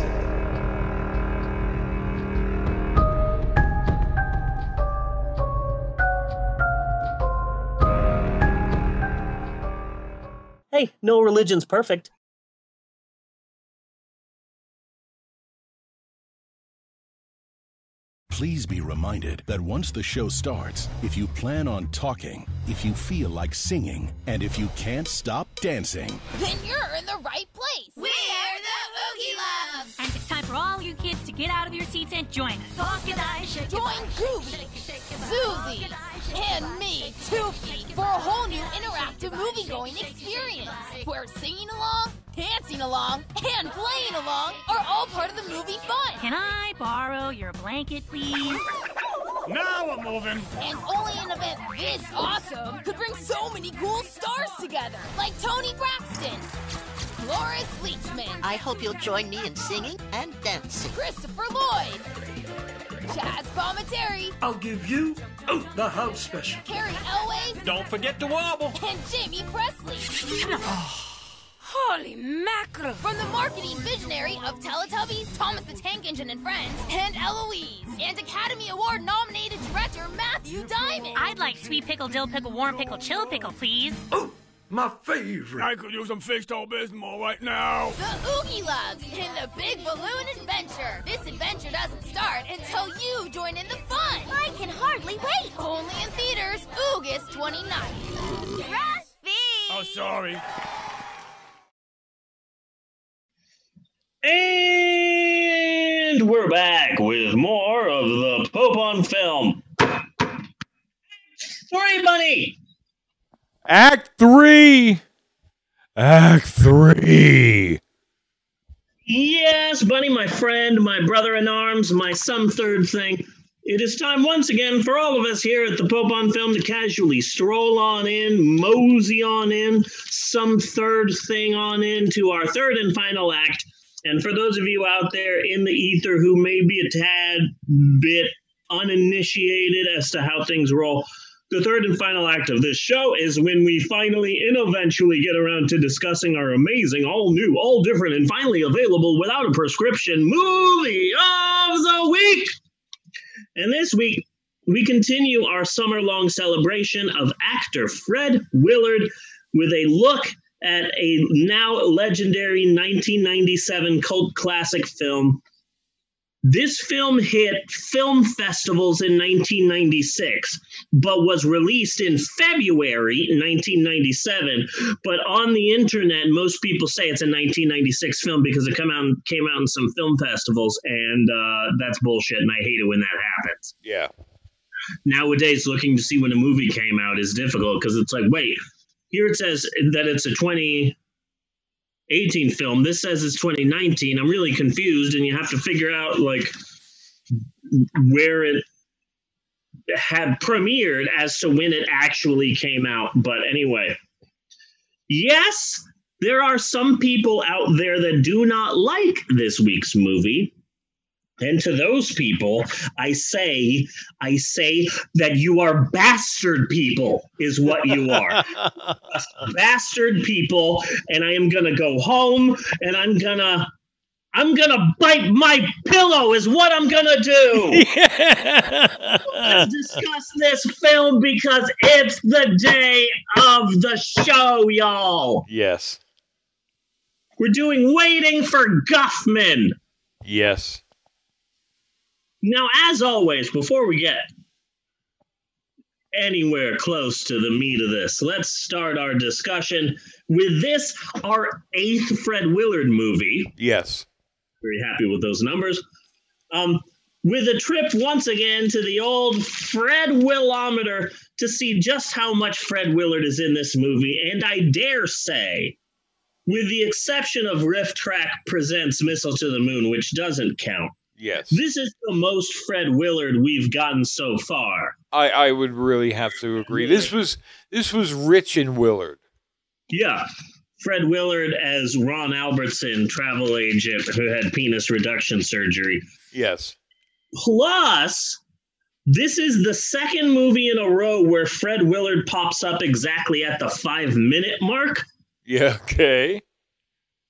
Hey, no religion's perfect. Please be reminded that once the show starts, if you plan on talking, if you feel like singing, and if you can't stop dancing, Then you're in the right place. We're the Oogie Loves. And it's time for all you kids to get out of your seats and join us. Talk and I shake Join Groovy, Susie, and me, Toofy, for a whole new interactive movie-going experience. where we're singing along, dancing along, and playing along are all part of the movie fun. Can I borrow your blanket, please? Now we're moving. And only an event this awesome could bring so many cool stars together, like Toni Braxton, Cloris Leachman, I hope you'll join me in singing and dancing. Christopher Lloyd, Chazz Palminteri, I'll give you oh, the house special. Cary Elwes, Don't forget to wobble. and Jaime Pressly. Holy mackerel! From the marketing visionary of Teletubbies, Thomas the Tank Engine and Friends, and Eloise, and Academy Award nominated director Matthew Diamond. I'd like sweet pickle, dill pickle, warm pickle, chill pickle, please. Ooh, my favorite. I could use some fishtail bismol right now. The Oogie Loves in the Big Balloon Adventure. This adventure doesn't start until you join in the fun. I can hardly wait. Only in theaters, August 29th. Oh, sorry. And we're back with more of the Pope on film. Story Bunny! Act three. Act three. Yes, Bunny, my friend, my brother in arms, my some third thing. It is time once again for all of us here at the Pope on Film to casually stroll on in, mosey on in, some third thing on in to our third and final act. And for those of you out there in the ether who may be a tad bit uninitiated as to how things roll, the third and final act of this show is when we finally and eventually get around to discussing our amazing, all new, all different, and finally available without a prescription movie of the week. And this week, we continue our summer long celebration of actor Fred Willard with a look at a now legendary 1997 cult classic film. This film hit film festivals in 1996, but was released in February 1997. But on the internet, most people say it's a 1996 film because it come out came out in some film festivals, and uh, that's bullshit. And I hate it when that happens Yeah. nowadays looking to see when a movie came out is difficult because it's like wait here it says that it's a 2018 film. This says it's 2019 i'm really confused and you have to figure out like where it had premiered as to when it actually came out. But anyway yes there are some people out there that do not like this week's movie and to those people, I say, I say that you are bastard people, is what you are. bastard people, and I am gonna go home and I'm gonna I'm gonna bite my pillow, is what I'm gonna do. Let's discuss this film because it's the day of the show, y'all. Yes. We're doing Waiting for Guffman. Yes. Now, as always, before we get anywhere close to the meat of this, let's start our discussion with this, our eighth Fred Willard movie. Yes. Very happy with those numbers. Um, with a trip once again to the old Fred Willometer to see just how much Fred Willard is in this movie, and I dare say, with the exception of Riff Track Presents Missile to the Moon, which doesn't count, Yes. this is the most Fred Willard we've gotten so far. I, I would really have to agree. This was this was rich in Willard. Yeah. Fred Willard as Ron Albertson, travel agent who had penis reduction surgery. Yes. Plus, this is the second movie in a row where Fred Willard pops up exactly at the five minute mark. Yeah. Okay.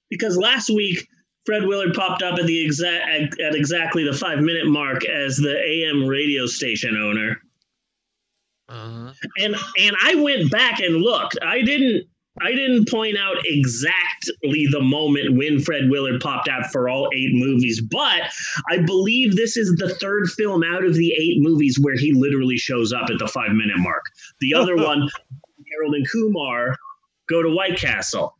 Because last week, Fred Willard popped up at the exact at exactly the five minute mark as the AM radio station owner. Uh-huh. and and I went back and looked. I didn't I didn't point out exactly the moment when Fred Willard popped out for all eight movies, but I believe this is the third film out of the eight movies where he literally shows up at the five minute mark. The other one, Harold and Kumar go to White Castle.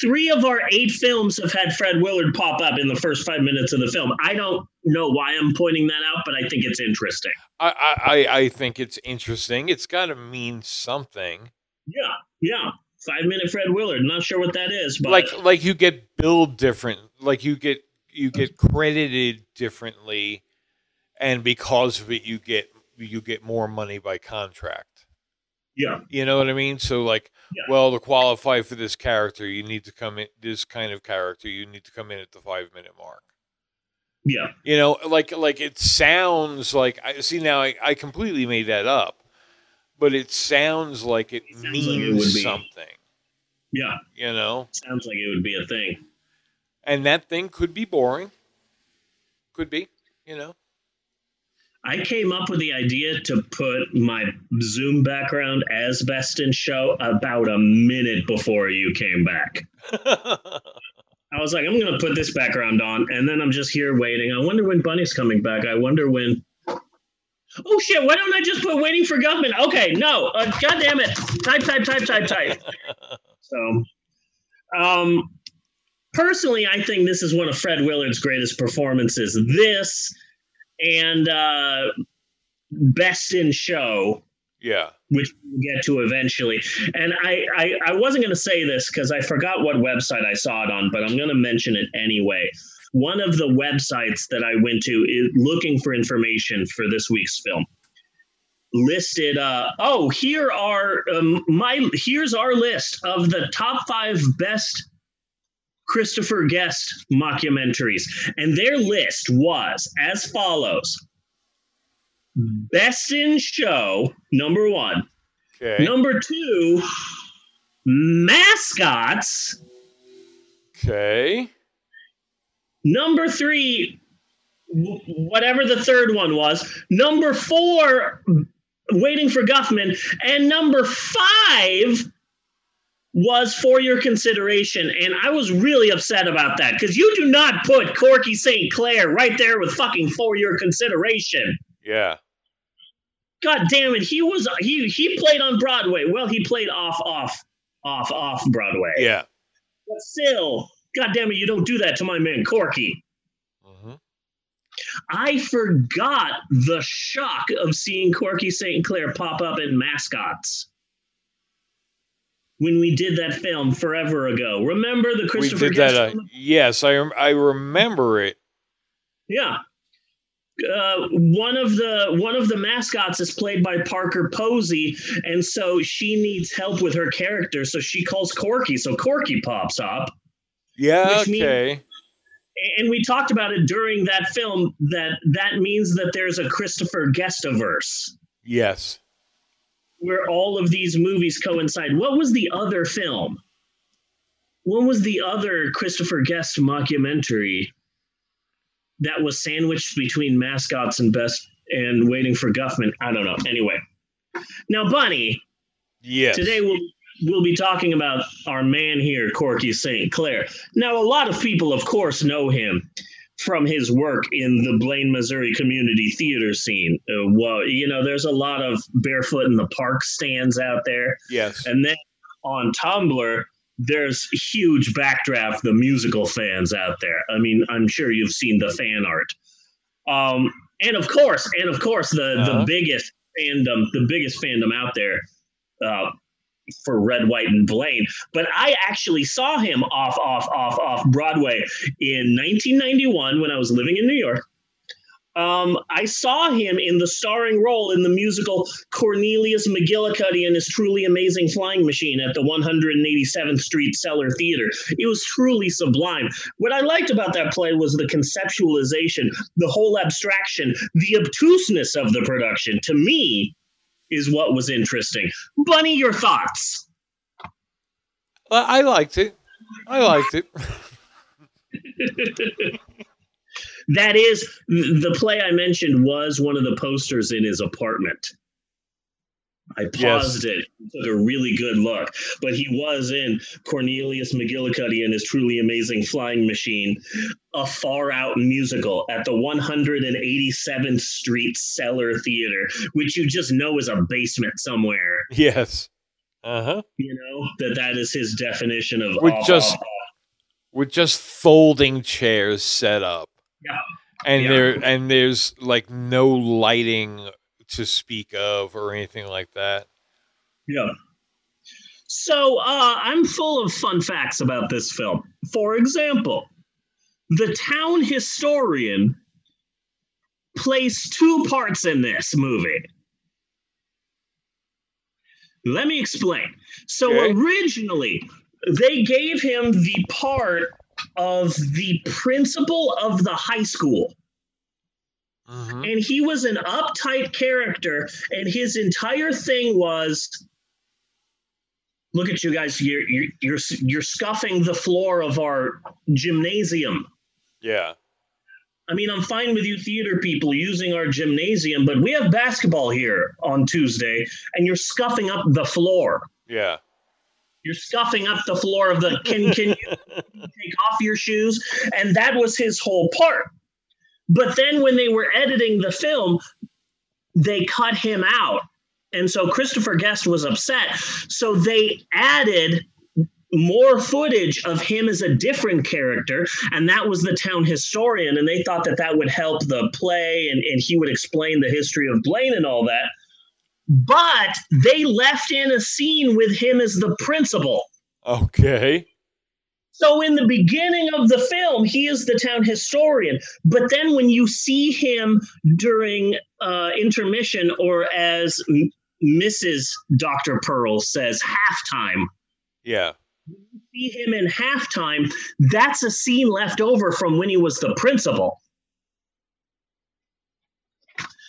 Three of our eight films have had Fred Willard pop up in the first five minutes of the film. I don't know why I'm pointing that out, but I think it's interesting. I I, I- think it's interesting. It's got to mean something. Yeah, yeah. Five minute Fred Willard. Not sure what that is, but like like you get billed different. Like you get you get credited differently, and because of it, you get you get more money by contract. Yeah, You know what I mean? So like, well, to qualify for this character, you need to come in. This kind of character, you need to come in at the five minute mark. Yeah. You know, like like it sounds like I see now I, I completely made that up. But it sounds like it like means it would be. something. Yeah. You know? Sounds like it would be a thing. And that thing could be boring. Could be, you know. I came up with the idea to put my Zoom background as best in show about a minute before you came back. I was like, I'm going to put this background on, and then I'm just here waiting. I wonder when Bunny's coming back. I wonder when. Oh shit! Why don't I just put waiting for Guffman? Okay, no. Uh, God damn it! Type, type, type, type, type. so, um, personally, I think this is one of Fred Willard's greatest performances. This and uh, Best in Show, Yeah. which we'll get to eventually. And I, I, I wasn't going to say this because I forgot what website I saw it on, but I'm going to mention it anyway. One of the websites that I went to is looking for information for this week's film listed uh oh here are um, my here's our list of the top five best christopher guest mockumentaries. And their list was as follows. Best in show number one. Okay. number two mascots. Okay. number three whatever the third one was. Number four waiting for guffman. And number five was for your consideration and i was really upset about that because you do not put corky st clair right there with fucking for your consideration Yeah. god damn it he was he he played on broadway well he played off off off off broadway Yeah. but still god damn it you don't do that to my man corky mm-hmm. I forgot the shock of seeing Corky St. Clair pop up in mascots when we did that film forever ago. Remember the Christopher we did that. Uh, yes, I rem- I remember it. Yeah. Uh, one of the one of the mascots is played by Parker Posey, and so she needs help with her character. So she calls Corky. So Corky pops up. Yeah. Which means- okay. and we talked about it during that film that that means that there's a Christopher Guestiverse Yes. Where all of these movies coincide. What was the other film? What was the other Christopher Guest mockumentary that was sandwiched between mascots and best and waiting for Guffman? I don't know. Anyway, now Bunny, Yes. Today we'll we'll be talking about our man here, Corky St. Clair. Now, a lot of people, of course, know him from his work in the Blaine, Missouri community theater scene. Uh, well, you know, there's a lot of barefoot in the park stands out there, Yes. and then on Tumblr. There's huge backdraft, the musical fans out there. I mean, I'm sure you've seen the fan art. Um, and of course, and of course, the Uh-huh. the biggest fandom, the biggest fandom out there uh, for Red, White, and Blaine. But I actually saw him off, off, off, off Broadway in 1991 when I was living in New York. Um, I saw him in the starring role in the musical Cornelius McGillicuddy and his truly amazing flying machine at the 187th Street Cellar Theater. It was truly sublime. What I liked about that play was the conceptualization, the whole abstraction, the obtuseness of the production. To me, is what was interesting. Bunny, your thoughts? Well, I liked it. I liked it. that is the play I mentioned was one of the posters in his apartment. I paused it, took a really good look, but he was in Cornelius McGillicuddy and his truly amazing flying machine, a far out musical at the 187th Street Cellar Theater, which you just know is a basement somewhere. Yes. Uh huh. You know that that is his definition of With just with just folding chairs set up. Yeah. And Yeah. there and there's like no lighting to speak of or anything like that. Yeah. So uh, I'm full of fun facts about this film. For example, the town historian plays two parts in this movie. Let me explain. So Okay. originally, they gave him the part of the principal of the high school. Mm-hmm. And he was an uptight character, and his entire thing was look at you guys, you're, you're, you're, you're scuffing the floor of our gymnasium. Yeah. I mean, I'm fine with you theater people using our gymnasium, but we have basketball here on Tuesday, and you're scuffing up the floor. Yeah. You're scuffing up the floor of the. Can can you take off your shoes? And that was his whole part. But then when they were editing the film, they cut him out, and so Christopher Guest was upset. So they added more footage of him as a different character, and that was the town historian. And they thought that that would help the play, and, and he would explain the history of Blaine and all that. But they left in a scene with him as the principal. Okay. So in the beginning of the film, he is the town historian. But then when you see him during uh, intermission, or as M- Mrs. Dr. Pearl says, halftime, Yeah. You see him in halftime, that's a scene left over from when he was the principal.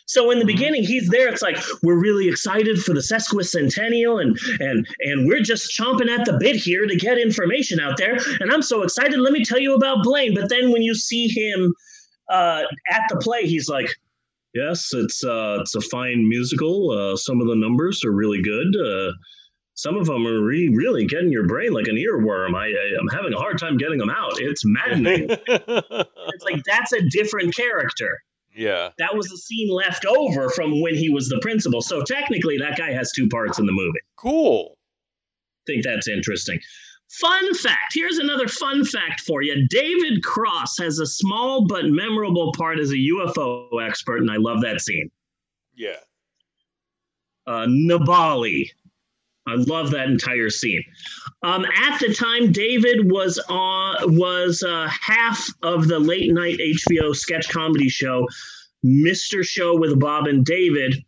So in the beginning, he's there. It's like we're really excited for the sesquicentennial, and and and we're just chomping at the bit here to get information out there. And I'm so excited. Let me tell you about Blaine. But then when you see him uh, at the play, he's like, "Yes, it's uh, it's a fine musical. Uh, some of the numbers are really good." Uh, some of them are re- really getting your brain like an earworm. I, I I'm having a hard time getting them out. It's maddening. it's like that's a different character. Yeah. That was a scene left over from when he was the principal. So technically, that guy has two parts in the movie. Cool. Think that's interesting. Fun fact here's another fun fact for you David Cross has a small but memorable part as a UFO expert, and I love that scene. Yeah. uh, Nabali. I love that entire scene. Um, at the time, David was on was uh, half of the late night HBO sketch comedy show, Mr. Show with Bob and David,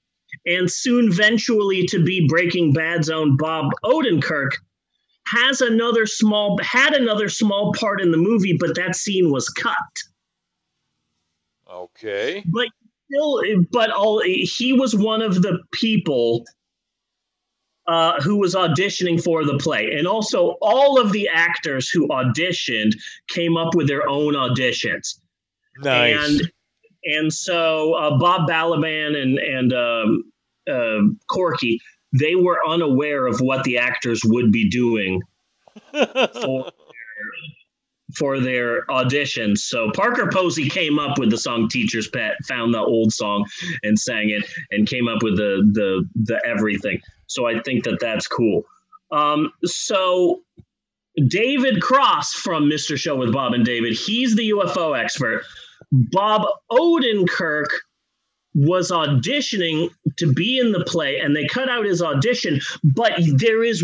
and soon eventually to be Breaking Bad's own Bob Odenkirk. Has another small had another small part in the movie, but that scene was cut. Okay. But still, but all he was one of the people uh, who was auditioning for the play, and also all of the actors who auditioned came up with their own auditions. Nice. And and so uh, Bob Balaban and and um, uh, Corky, they were unaware of what the actors would be doing for for their auditions. So Parker Posey came up with the song "Teacher's Pet," found the old song and sang it, and came up with the the the everything. So I think that that's cool. Um, so David Cross from Mr. Show with Bob and David, he's the UFO expert. Bob Odenkirk was auditioning to be in the play and they cut out his audition but there is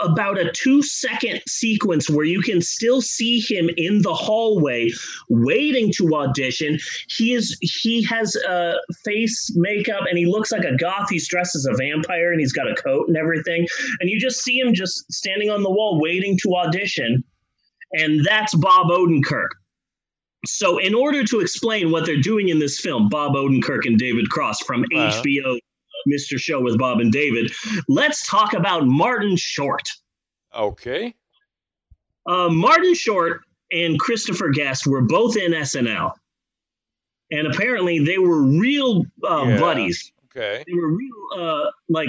about a two second sequence where you can still see him in the hallway waiting to audition. He is he has uh face makeup and he looks like a goth. He's dressed as a vampire and he's got a coat and everything. And you just see him just standing on the wall waiting to audition. And that's bob odenkirk. So, in order to explain what they're doing in this film, Bob Odenkirk and David Cross from. HBO, Mr. Show with Bob and David, let's talk about Martin Short. Okay. Uh, Martin Short and Christopher Guest were both in SNL. And apparently they were real uh, Yeah. buddies. Okay. They were real, uh, like,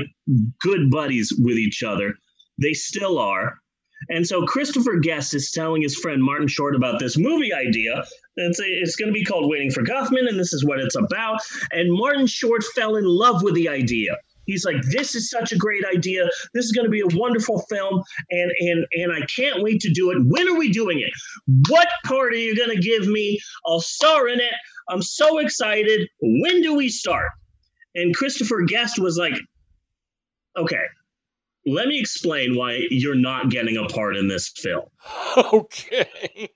good buddies with each other. They still are. And so Christopher Guest is telling his friend Martin Short about this movie idea. It's, it's going to be called Waiting for Guffman, and this is what it's about. And Martin Short fell in love with the idea. He's like, "This is such a great idea. This is going to be a wonderful film, and and and I can't wait to do it. When are we doing it? What part are you going to give me? I'll star in it. I'm so excited. When do we start?" And Christopher Guest was like, "Okay, let me explain why you're not getting a part in this film. Okay.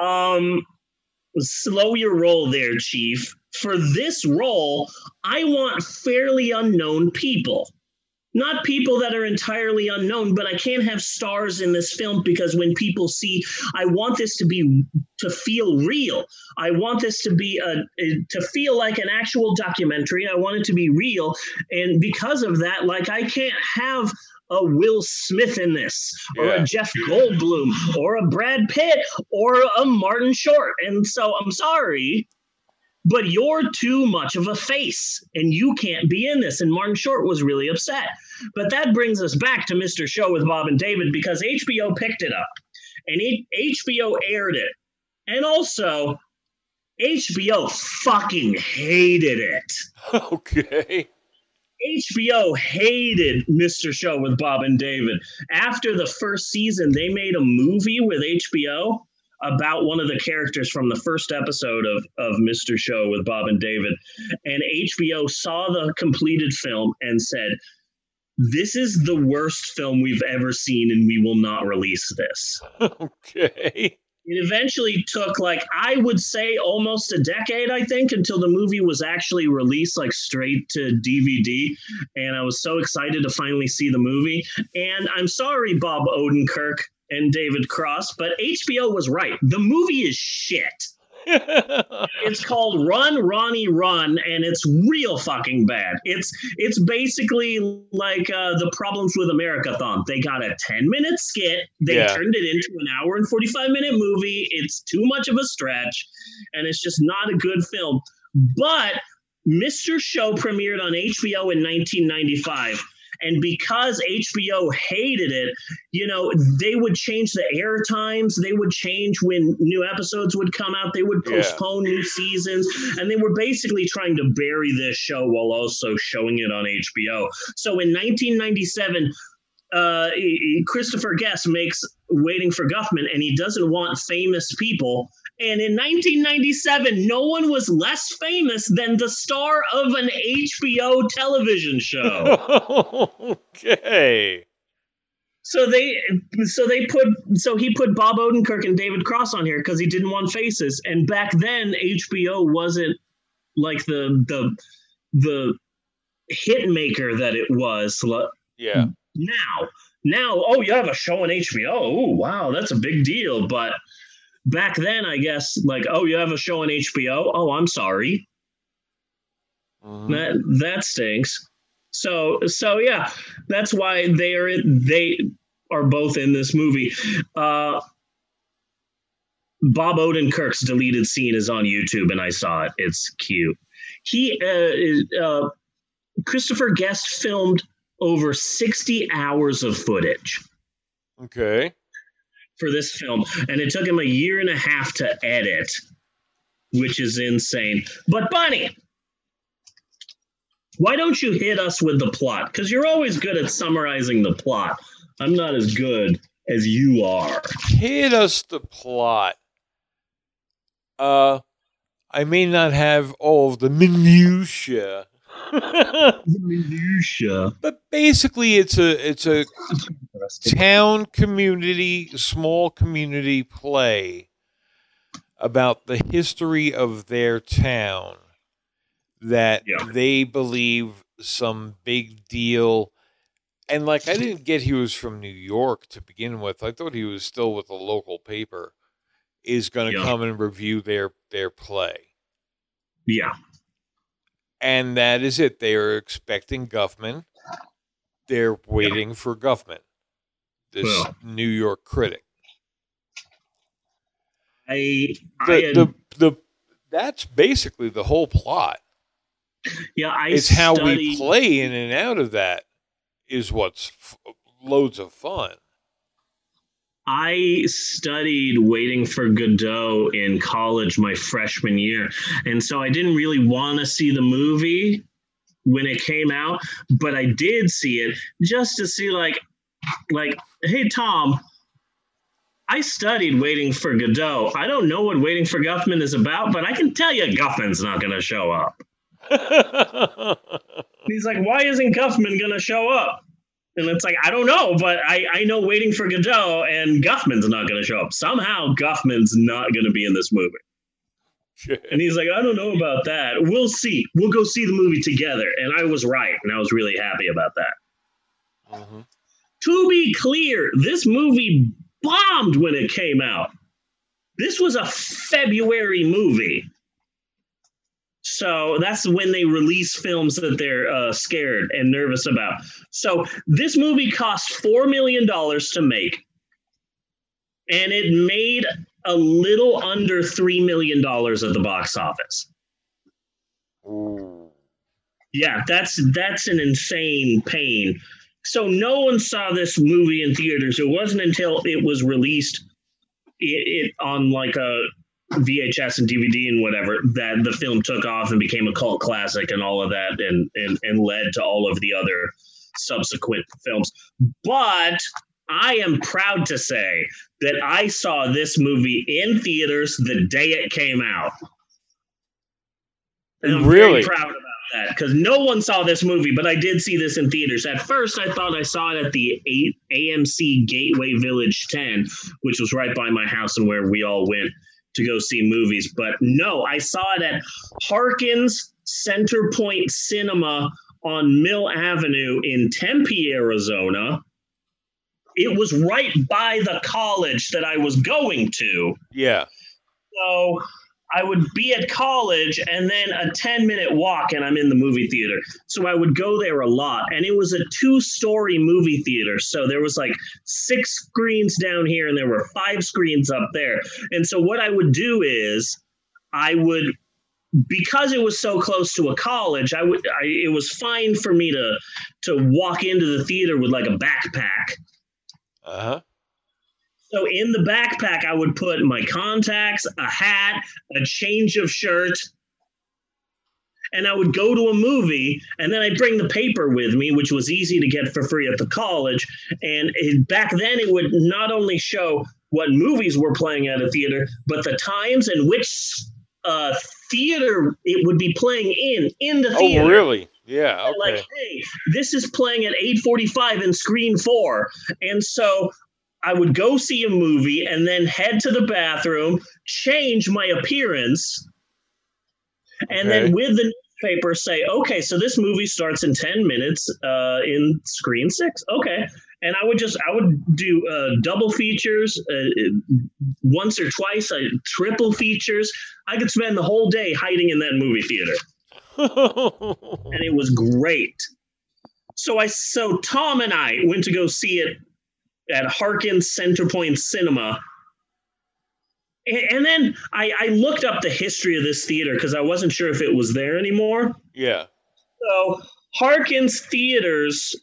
Um, slow your roll there, Chief. For this role, I want fairly unknown people. Not people that are entirely unknown, but I can't have stars in this film because when people see, I want this to be to feel real. I want this to be a, a to feel like an actual documentary. I want it to be real, and because of that, like I can't have a Will Smith in this, or Yeah. a Jeff Goldblum, or a Brad Pitt, or a Martin Short. And so I'm sorry, but you're too much of a face, and you can't be in this. And Martin Short was really upset. But that brings us back to Mr. Show with Bob and David because HBO picked it up, and it, HBO aired it, and also HBO fucking hated it. Okay. HBO hated Mr. Show with Bob and David. After the first season, they made a movie with HBO about one of the characters from the first episode of, of Mr. Show with Bob and David. And HBO saw the completed film and said, This is the worst film we've ever seen, and we will not release this. Okay. It eventually took like I would say almost a decade, I think, until the movie was actually released like straight to DVD. And I was so excited to finally see the movie. And I'm sorry, Bob Odenkirk and David Cross, but HBO was right. The movie is shit. it's called Run Ronnie Run, and it's real fucking bad. It's it's basically like uh, the Problems with Americathon. They got a ten minute skit, they Yeah. turned it into an hour and forty five minute movie. It's too much of a stretch, and it's just not a good film. But Mr. Show premiered on HBO in 1995. And because HBO hated it, you know, they would change the air times. They would change when new episodes would come out. They would Yeah. postpone new seasons. And they were basically trying to bury this show while also showing it on HBO. So in 1997, uh, Christopher Guest makes Waiting for Guffman, and he doesn't want famous people. And in 1997, no one was less famous than the star of an HBO television show. okay. So they, so they put, so he put Bob Odenkirk and David Cross on here because he didn't want faces. And back then, HBO wasn't like the the the hit maker that it was. Yeah. Now, now, oh, you have a show on HBO. Oh, wow, that's a big deal. But back then, I guess, like, oh, you have a show on HBO. Oh, I'm sorry. That that stinks. So so yeah, that's why they are they are both in this movie. Uh, Bob Odenkirk's deleted scene is on YouTube, and I saw it. It's cute. He uh, is, uh, Christopher Guest filmed over sixty hours of footage Okay. For this film, and it took him a year and a half to edit, which is insane. But Bunny, why don't you hit us with the plot? Because you're always good at summarizing the plot. I'm not as good as you are. Hit us the plot. Uh, I may not have all of the minutia. Minutia. But basically, it's a it's a town community, small community play about the history of their town that they believe some big deal. And like, I didn't get he was from New York to begin with. I thought he was still with a local paper. Is going to Yeah. come and review their their play Yeah. And that is it. They are expecting Guffman. They're waiting for Guffman, this Well. New York critic. I, I The, the, the, that's basically the whole plot. yeah, I it's how we play in and out of that is what's f- loads of fun. I studied Waiting for Godot in college my freshman year. And so I didn't really want to see the movie when it came out, but I did see it just to see like like hey Tom, I studied Waiting for Godot. I don't know what Waiting for Guffman is about, but I can tell you Guffman's not going to show up. He's like, why isn't Guffman going to show up? And it's like, I don't know, but I, I know Waiting for Godot and Guffman's not going to show up. Somehow Guffman's not going to be in this movie. And he's like, I don't know about that. We'll see. We'll go see the movie together. And I was right. And I was really happy about that. Mm-hmm. To be clear, this movie bombed when it came out. This was a February movie. So that's when they release films that they're uh, scared and nervous about. So this movie cost $4 million to make, and it made a little under $3 million at the box office. Yeah, that's that's an insane pain. So no one saw this movie in theaters. It wasn't until it was released it, it on like a VHS and DVD and whatever that the film took off and became a cult classic and all of that and and, and led to all of the other subsequent films. But I am proud to say that I saw this movie in theaters the day it came out. And I'm Really? proud about that because no one saw this movie, but I did see this in theaters. At first, I thought I saw it at the AMC Gateway Village 10, which was right by my house and where we all went to go see movies. But no, I saw it at Harkins Centerpoint Cinema on Mill Avenue in Tempe, Arizona. It was right by the college that I was going to. Yeah. So I would be at college and then a 10 minute walk, and I'm in the movie theater. So I would go there a lot. And it was a two story movie theater. So there was like six screens down here, and there were five screens up there. And so what I would do is I would. Because it was so close to a college, I would. I, it was fine for me to to walk into the theater with like a backpack, Uh huh. So in the backpack, I would put my contacts, a hat, a change of shirt, and I would go to a movie, and then I'd bring the paper with me, which was easy to get for free at the college. And it, back then, it would not only show what movies were playing at a theater, but the times and which uh, theater it would be playing in in the theater Oh, really? Yeah. Okay. like hey this is playing at 8.45 in screen four and so i would go see a movie and then head to the bathroom change my appearance and Okay. then with the newspaper say okay so this movie starts in 10 minutes uh, in screen six okay and i would just i would do uh, double features uh, once or twice uh, triple features i could spend the whole day hiding in that movie theater and it was great. So I so Tom and I went to go see it at Harkins Centerpoint Cinema. A- And then I, I looked up the history of this theater because I wasn't sure if it was there anymore. yeah. So Harkins theaters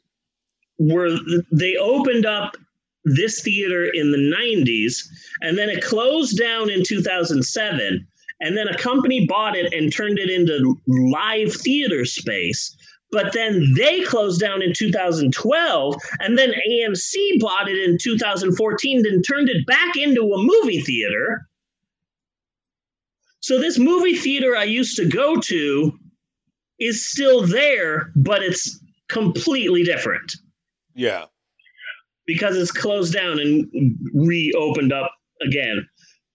were they opened up this theater in the 90s and then it closed down in 2007 and then a company bought it and turned it into live theater space but then they closed down in 2012 and then AMC bought it in 2014 and turned it back into a movie theater so this movie theater I used to go to is still there, but it's completely different Yeah. because it's closed down and reopened up again.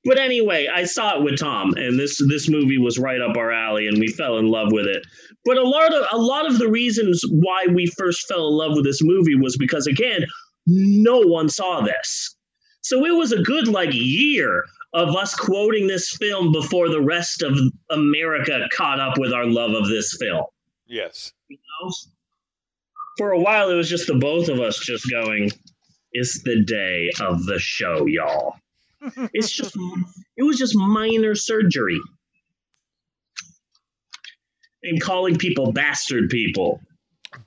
But anyway, I saw it with Tom, and this this movie was right up our alley, and we fell in love with it. But a lot of a lot of the reasons why we first fell in love with this movie was because again, no one saw this, so it was a good like year of us quoting this film before the rest of America caught up with our love of this film. Yes. You know? For a while, it was just the both of us just going, "It's the day of the show, y'all." It's just, it was just minor surgery, and calling people bastard people.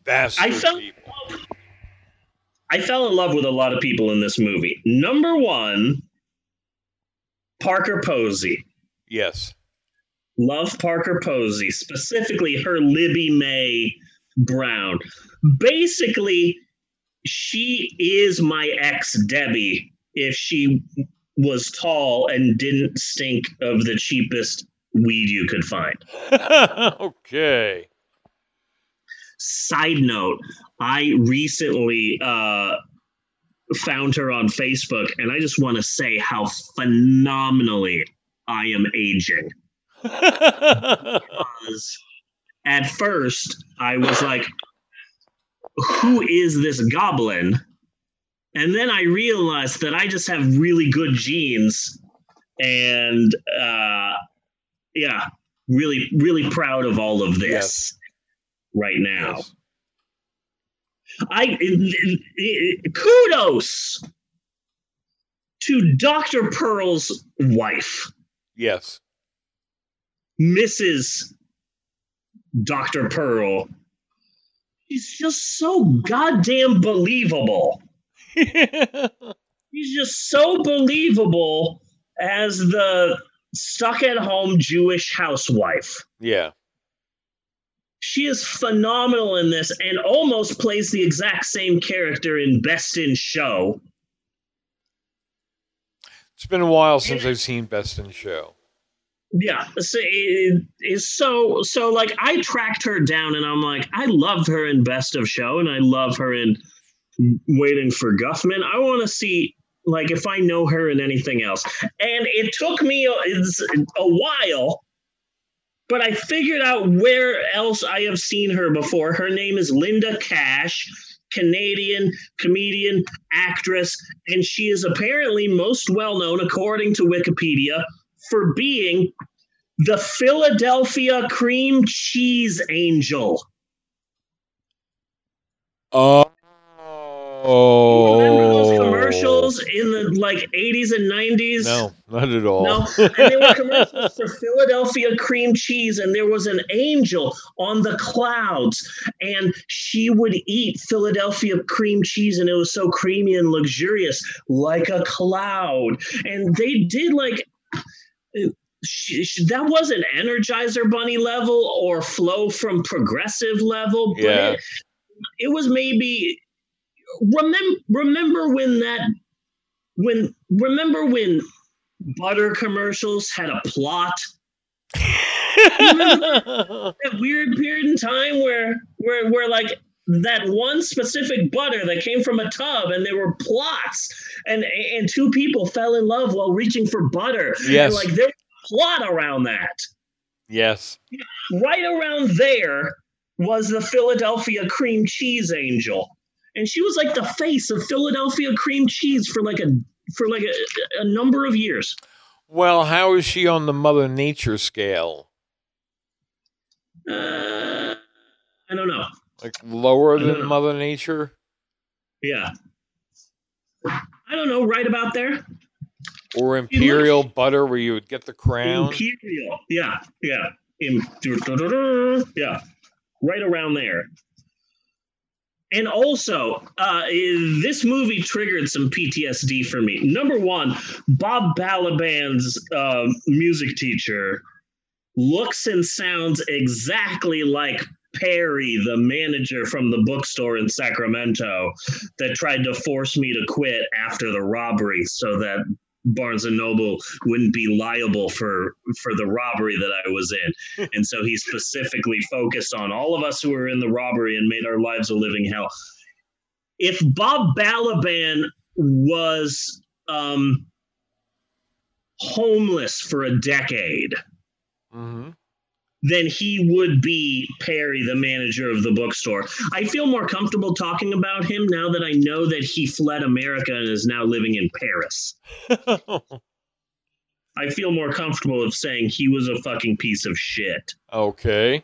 Bastard I felt I fell in love with a lot of people in this movie. Number one, Parker Posey. Yes. Love Parker Posey, specifically her Libby Mae Brown. Basically, she is my ex Debbie if she was tall and didn't stink of the cheapest weed you could find. okay. Side note, I recently uh, found her on Facebook, and I just want to say how phenomenally I am aging. because at first I was like, who is this goblin? And then I realized that I just have really good genes. And uh, yeah, really, really proud of all of this right now. I kudos to Dr. Pearl's wife, Yes. Mrs. Dr. Pearl. She's just so goddamn believable. She's just so believable as the stuck at home Jewish housewife. Yeah. She is phenomenal in this and almost plays the exact same character in Best in Show. It's been a while since I've seen Best in Show. Yeah, so it is so so like I tracked her down and I'm like I loved her in Best of Show and I love her in Waiting for Guffman. I want to see like if I know her in anything else. And it took me a, a while but I figured out where else I have seen her before. Her name is Linda Kash, Canadian comedian, actress, and she is apparently most well known, according to Wikipedia, for being the Philadelphia cream cheese angel. Oh. Oh, remember those oh. commercials in the like 80s and 90s. No, not at all. No, and they were commercials for Philadelphia cream cheese, and there was an angel on the clouds, and she would eat Philadelphia cream cheese, and it was so creamy and luxurious, like a cloud. And they did like. She, she- that wasn't Energizer Bunny level or flow from progressive level, but Yeah. it, it was maybe remember remember when that when remember when butter commercials had a plot that weird period in time where where where like that one specific butter that came from a tub and there were plots and and two people fell in love while reaching for butter Yes. and like there was a plot around that Yes. right around there was the Philadelphia cream cheese angel. And she was like the face of Philadelphia cream cheese for like a for like a, a number of years. Well, how is she on the Mother Nature scale? Uh, I don't know. Like lower than know. Mother Nature? Yeah. I don't know, right about there. Or imperial butter where you would get the crown? Imperial. Yeah, yeah. Im- yeah. Right around there. And also, uh, this movie triggered some PTSD for me. Number one, Bob Balaban's uh, music teacher looks and sounds exactly like Perry, the manager from the bookstore in Sacramento, that tried to force me to quit after the robbery so that Barnes and Noble wouldn't be liable for for the robbery that I was in. and so he specifically focused on all of us who were in the robbery and made our lives a living hell. If Bob Balaban was um, homeless for a decade, Mm-hmm. Then he would be Perry, the manager of the bookstore. I feel more comfortable talking about him now that I know that he fled America and is now living in Paris. I feel more comfortable of saying he was a fucking piece of shit. Okay.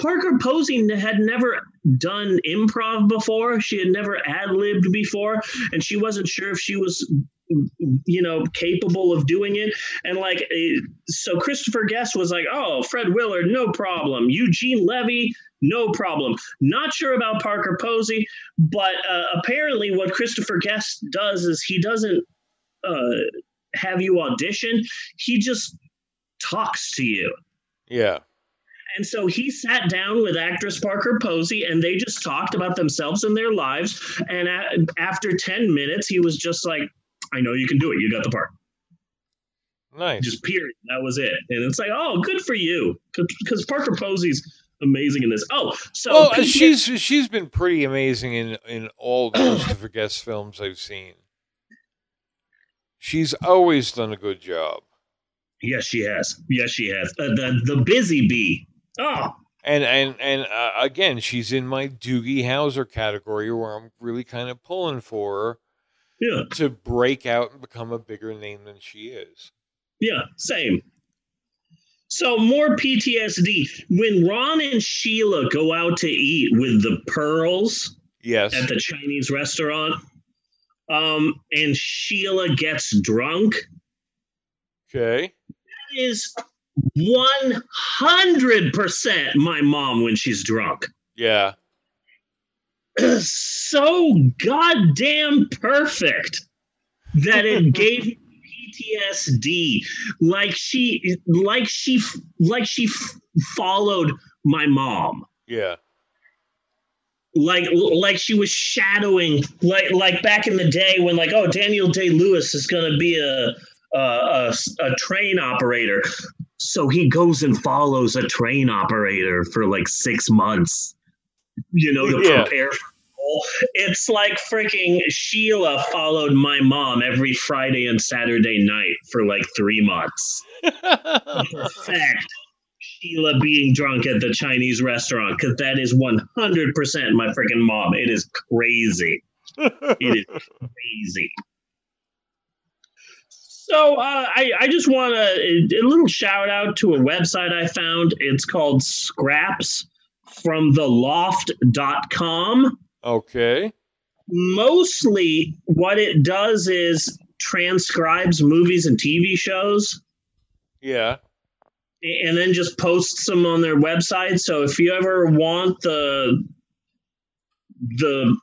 Parker Posey had never done improv before. She had never ad libbed before, and she wasn't sure if she was, you know, capable of doing it. And like, eh, so Christopher Guest was like, "Oh, Fred Willard, no problem. Eugene Levy, no problem. Not sure about Parker Posey, but uh, apparently, what Christopher Guest does is he doesn't uh, have you audition. He just talks to you." Yeah. And so he sat down with actress Parker Posey and they just talked about themselves and their lives. And a- after 10 minutes, he was just like, I know you can do it. You got the part. Nice. Just period. That was it. And it's like, oh, good for you. Because Parker Posey's amazing in this. Oh, so well, she's she's been pretty amazing in in all the Christopher Guest films I've seen. She's always done a good job. Yes, she has. Yes, she has. Uh, the, the Busy Bee. Oh, And and and uh, again, she's in my Doogie Howser category, where I'm really kind of pulling for her Yeah. to break out and become a bigger name than she is. Yeah, same. So more PTSD. When Ron and Sheila go out to eat with the pearls Yes. at the Chinese restaurant, um, and Sheila gets drunk, Okay. that is one hundred percent my mom when she's drunk. Yeah. so goddamn perfect that it gave me PTSD. Like she, like she, like she f- followed my mom. Yeah. Like, like she was shadowing, like, like back in the day when, like, oh, Daniel Day Lewis is going to be a, a, a, a train operator. So he goes and follows a train operator for like six months, you know, to Yeah. prepare for. It's like freaking Sheila followed my mom every Friday and Saturday night for like three months. Perfect. Sheila being drunk at the Chinese restaurant because that is 100% my freaking mom. It is crazy. It is crazy. So uh, I, I just want to a little shout out to a website I found. It's called Scraps from the loft.com. Okay. Mostly what it does is transcribes movies and TV shows Yeah. and then just posts them on their website. So if you ever want the the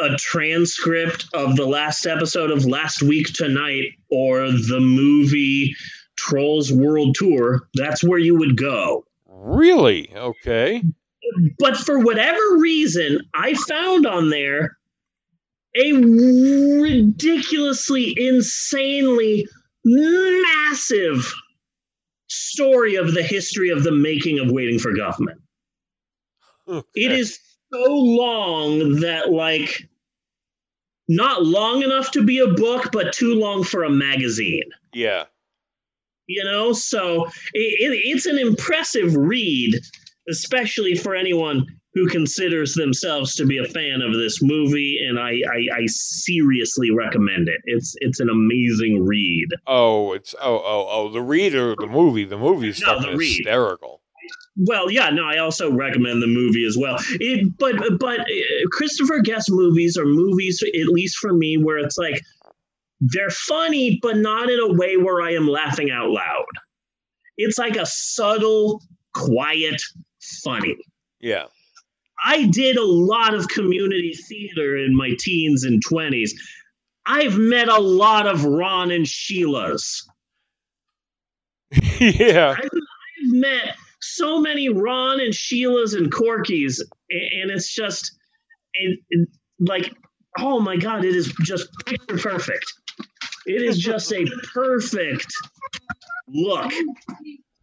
a transcript of the last episode of Last Week Tonight or the movie Trolls World Tour, that's where you would go. Really? Okay. But for whatever reason, I found on there a ridiculously, insanely massive story of the history of the making of Waiting for Guffman. It is so long that, like, not long enough to be a book, but too long for a magazine. Yeah. You know, so it, it, it's an impressive read, especially for anyone who considers themselves to be a fan of this movie, and I, I, I seriously recommend it. It's it's an amazing read. Oh, it's oh oh oh the reader the movie the movie's No, fucking the read. hysterical. Well, yeah, no, I also recommend the movie as well. It, but but uh, Christopher Guest movies are movies, at least for me, where it's like they're funny, but not in a way where I am laughing out loud. It's like a subtle, quiet, funny. Yeah. I did a lot of community theater in my teens and 20s. I've met a lot of Ron and Sheilas. yeah. I've, I've met so many Ron and Sheilas and Corkies, a- and it's just it, it- like, oh my God, it is just picture perfect. It is just a perfect look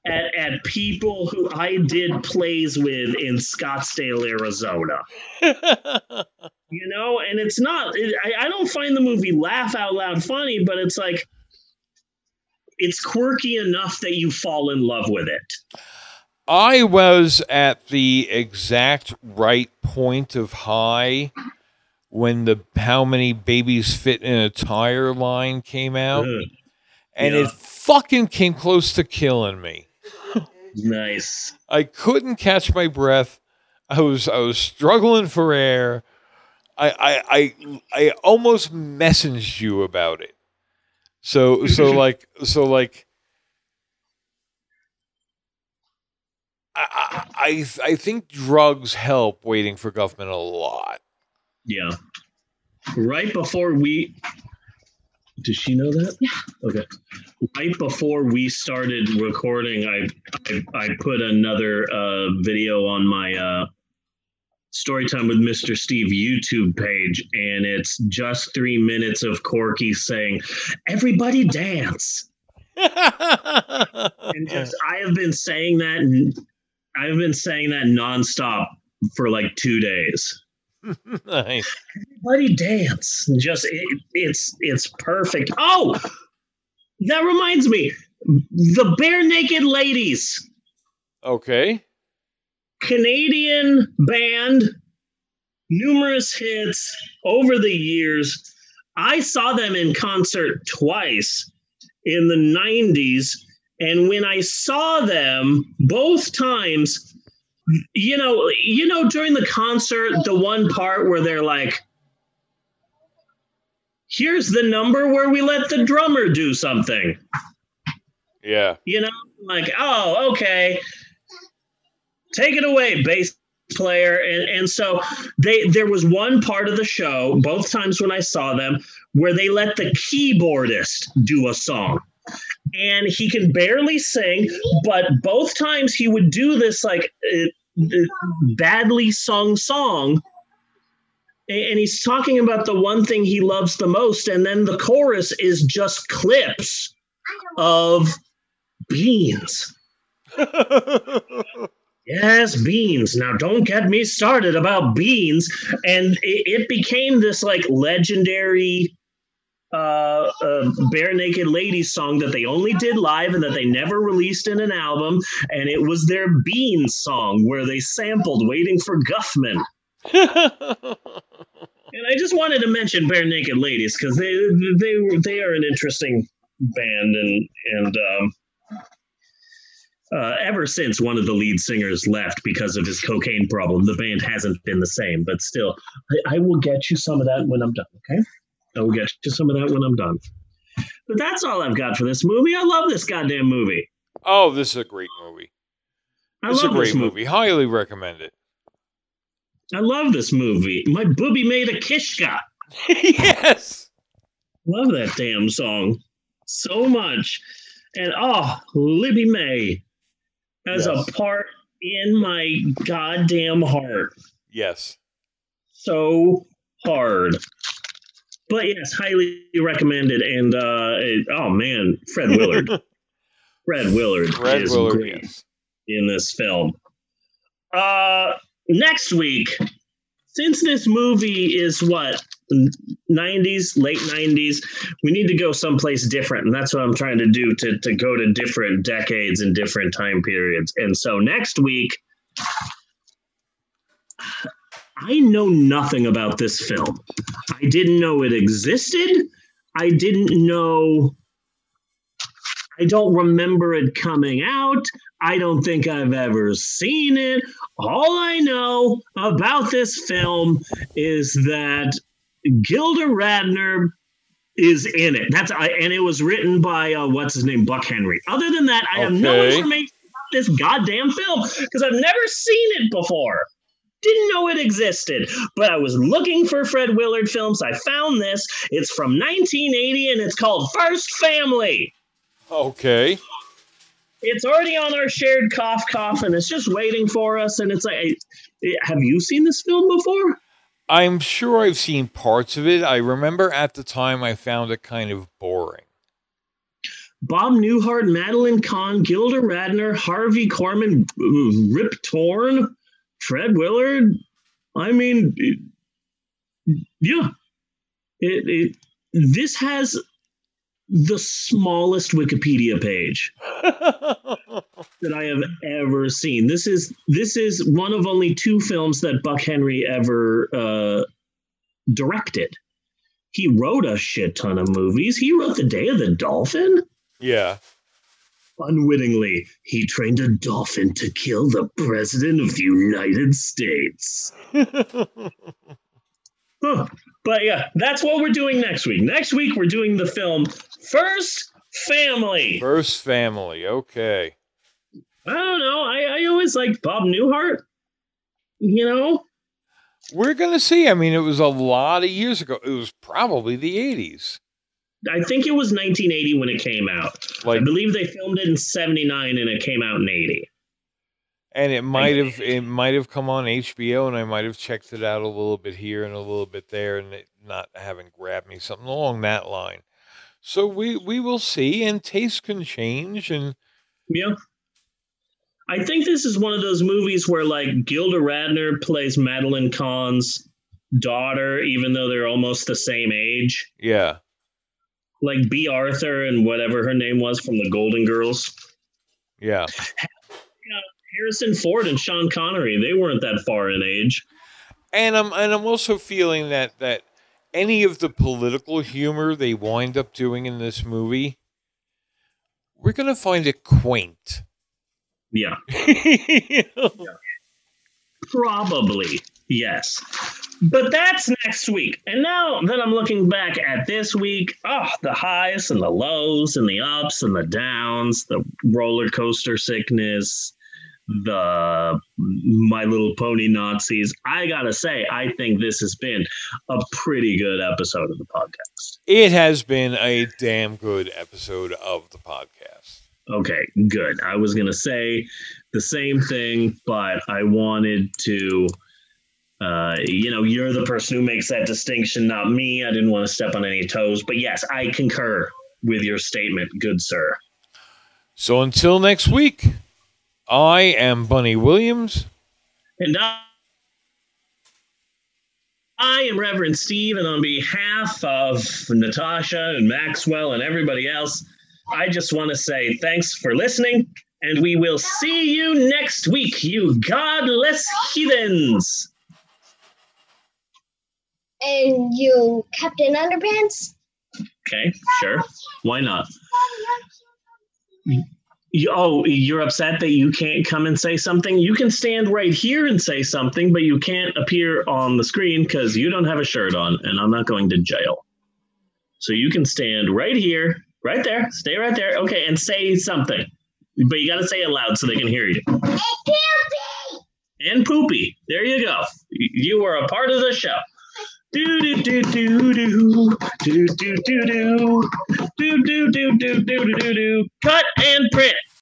at, at people who I did plays with in Scottsdale, Arizona. you know, and it's not, it, I, I don't find the movie laugh out loud funny, but it's like, it's quirky enough that you fall in love with it. I was at the exact right point of high when the how many babies fit in a tire line came out. Ugh. And Yeah. it fucking came close to killing me. Nice. I couldn't catch my breath. I was I was struggling for air. I I I, I almost messaged you about it. So so like so like I I I I think drugs help waiting for Guffman a lot. Yeah. Right before we. Does she know that? Yeah. Okay. Right before we started recording, I I, I put another uh, video on my uh, Storytime with Mr. Steve YouTube page, and it's just three minutes of Corky saying, "Everybody dance." and just I have been saying that, and I've been saying that nonstop for like two days nice. everybody dance just it, it's it's perfect oh that reminds me the Barenaked Ladies Okay. Canadian band, numerous hits over the years. I saw them in concert twice in the 90s. And when I saw them both times, you know, you know, during the concert, the one part where they're like, here's the number where we let the drummer do something. Yeah. You know, like, oh, okay. Take it away, bass player. And and so they there was one part of the show, both times when I saw them, where they let the keyboardist do a song. And he can barely sing, but both times he would do this like uh, badly sung song and he's talking about the one thing he loves the most and then the chorus is just clips of beans. Yes beans. Now don't get me started about beans. And it, it became this like legendary uh, uh, Barenaked Ladies song that they only did live and that they never released in an album and it was their beans song where they sampled waiting for guffman and I just wanted to mention Barenaked Ladies because they they they are an interesting band and and um, uh, ever since one of the lead singers left because of his cocaine problem, the band hasn't been the same. But still, I, I will get you some of that when I'm done. Okay, I will get to some of that when I'm done. But that's all I've got for this movie. I love this goddamn movie. Oh, this is a great movie. I It's a great this movie. Highly recommend it. I love this movie. My booby made a kishka. yes. Love that damn song so much. And oh, Libby Mae has Yes. a part in my goddamn heart. Yes. So hard. But yes, highly recommended. And uh it- oh man, Fred Willard. Fred Willard Fred is Willard, great yes. in this film. Uh next week, since this movie is what 90s, late 90s, we need to go someplace different. And that's what I'm trying to do to, to go to different decades and different time periods. And so next week, I know nothing about this film. I didn't know it existed. I didn't know. I don't remember it coming out. I don't think I've ever seen it. All I know about this film is that Gilda Radner is in it. That's I, and it was written by uh, what's his name, Buck Henry. Other than that, I have no information about this goddamn film because I've never seen it before. Didn't know it existed, but I was looking for Fred Willard films. I found this. It's from 1980 and it's called First Family. Okay. It's already on our shared cough cough and it's just waiting for us. And it's like, have you seen this film before? I'm sure I've seen parts of it. I remember at the time I found it kind of boring. Bob Newhart, Madeline Kahn, Gilda Radner, Harvey Korman, Rip Torn, Fred Willard. I mean, it- yeah. It, it this has the smallest Wikipedia page that I have ever seen. This is this is one of only two films that Buck Henry ever uh, directed. He wrote a shit ton of movies. He wrote The Day of the Dolphin. Yeah. Unwittingly, he trained a dolphin to kill the president of the United States. Huh. But yeah, that's what we're doing next week. Next week, we're doing the film First Family. First family. Okay. I don't know. I, I always liked Bob Newhart. You know? We're going to see. I mean, it was a lot of years ago. It was probably the 80s. I think it was 1980 when it came out. I believe they filmed it in 79 and it came out in 80. And it might have it might have come on HBO and I might have checked it out a little bit here and a little bit there and it not having grabbed me something along that line. So we we will see and taste can change and Yeah. I think this is one of those movies where like Gilda Radner plays Madeline Kahn's daughter, even though they're almost the same age. yeah. Like Bea Arthur and whatever her name was from the Golden Girls. Yeah. Harrison Ford and Sean Connery, they weren't that far in age. And I'm and I'm also feeling that that any of the political humor they wind up doing in this movie, we're gonna find it quaint. Yeah. Probably, yes. But that's next week. And now that I'm looking back at this week, oh, the highs and the lows and the ups and the downs, the roller coaster sickness, the My Little Pony Nazis. I gotta say, I think this has been a pretty good episode of the podcast. It has been a damn good episode of the podcast. Okay, good. I was gonna say the same thing, but I wanted to. Uh, you know, you're the person who makes that distinction, not me. I didn't want to step on any toes, but yes, I concur with your statement, good sir. So until next week, I am Bunny Williams. And I, I am Reverend Steve, and on behalf of Natasha and Maxwell and everybody else, I just want to say thanks for listening, and we will see you next week, you godless heathens. And you Captain Underpants? Okay, sure. Why not? You, oh, you're upset that you can't come and say something? You can stand right here and say something, but you can't appear on the screen because you don't have a shirt on, and I'm not going to jail. So you can stand right here, right there, stay right there, okay, and say something. But you got to say it loud so they can hear you. And poopy. There you go. You were a part of the show. Do do do do do do do do do do do do do do do do do. Cut and print.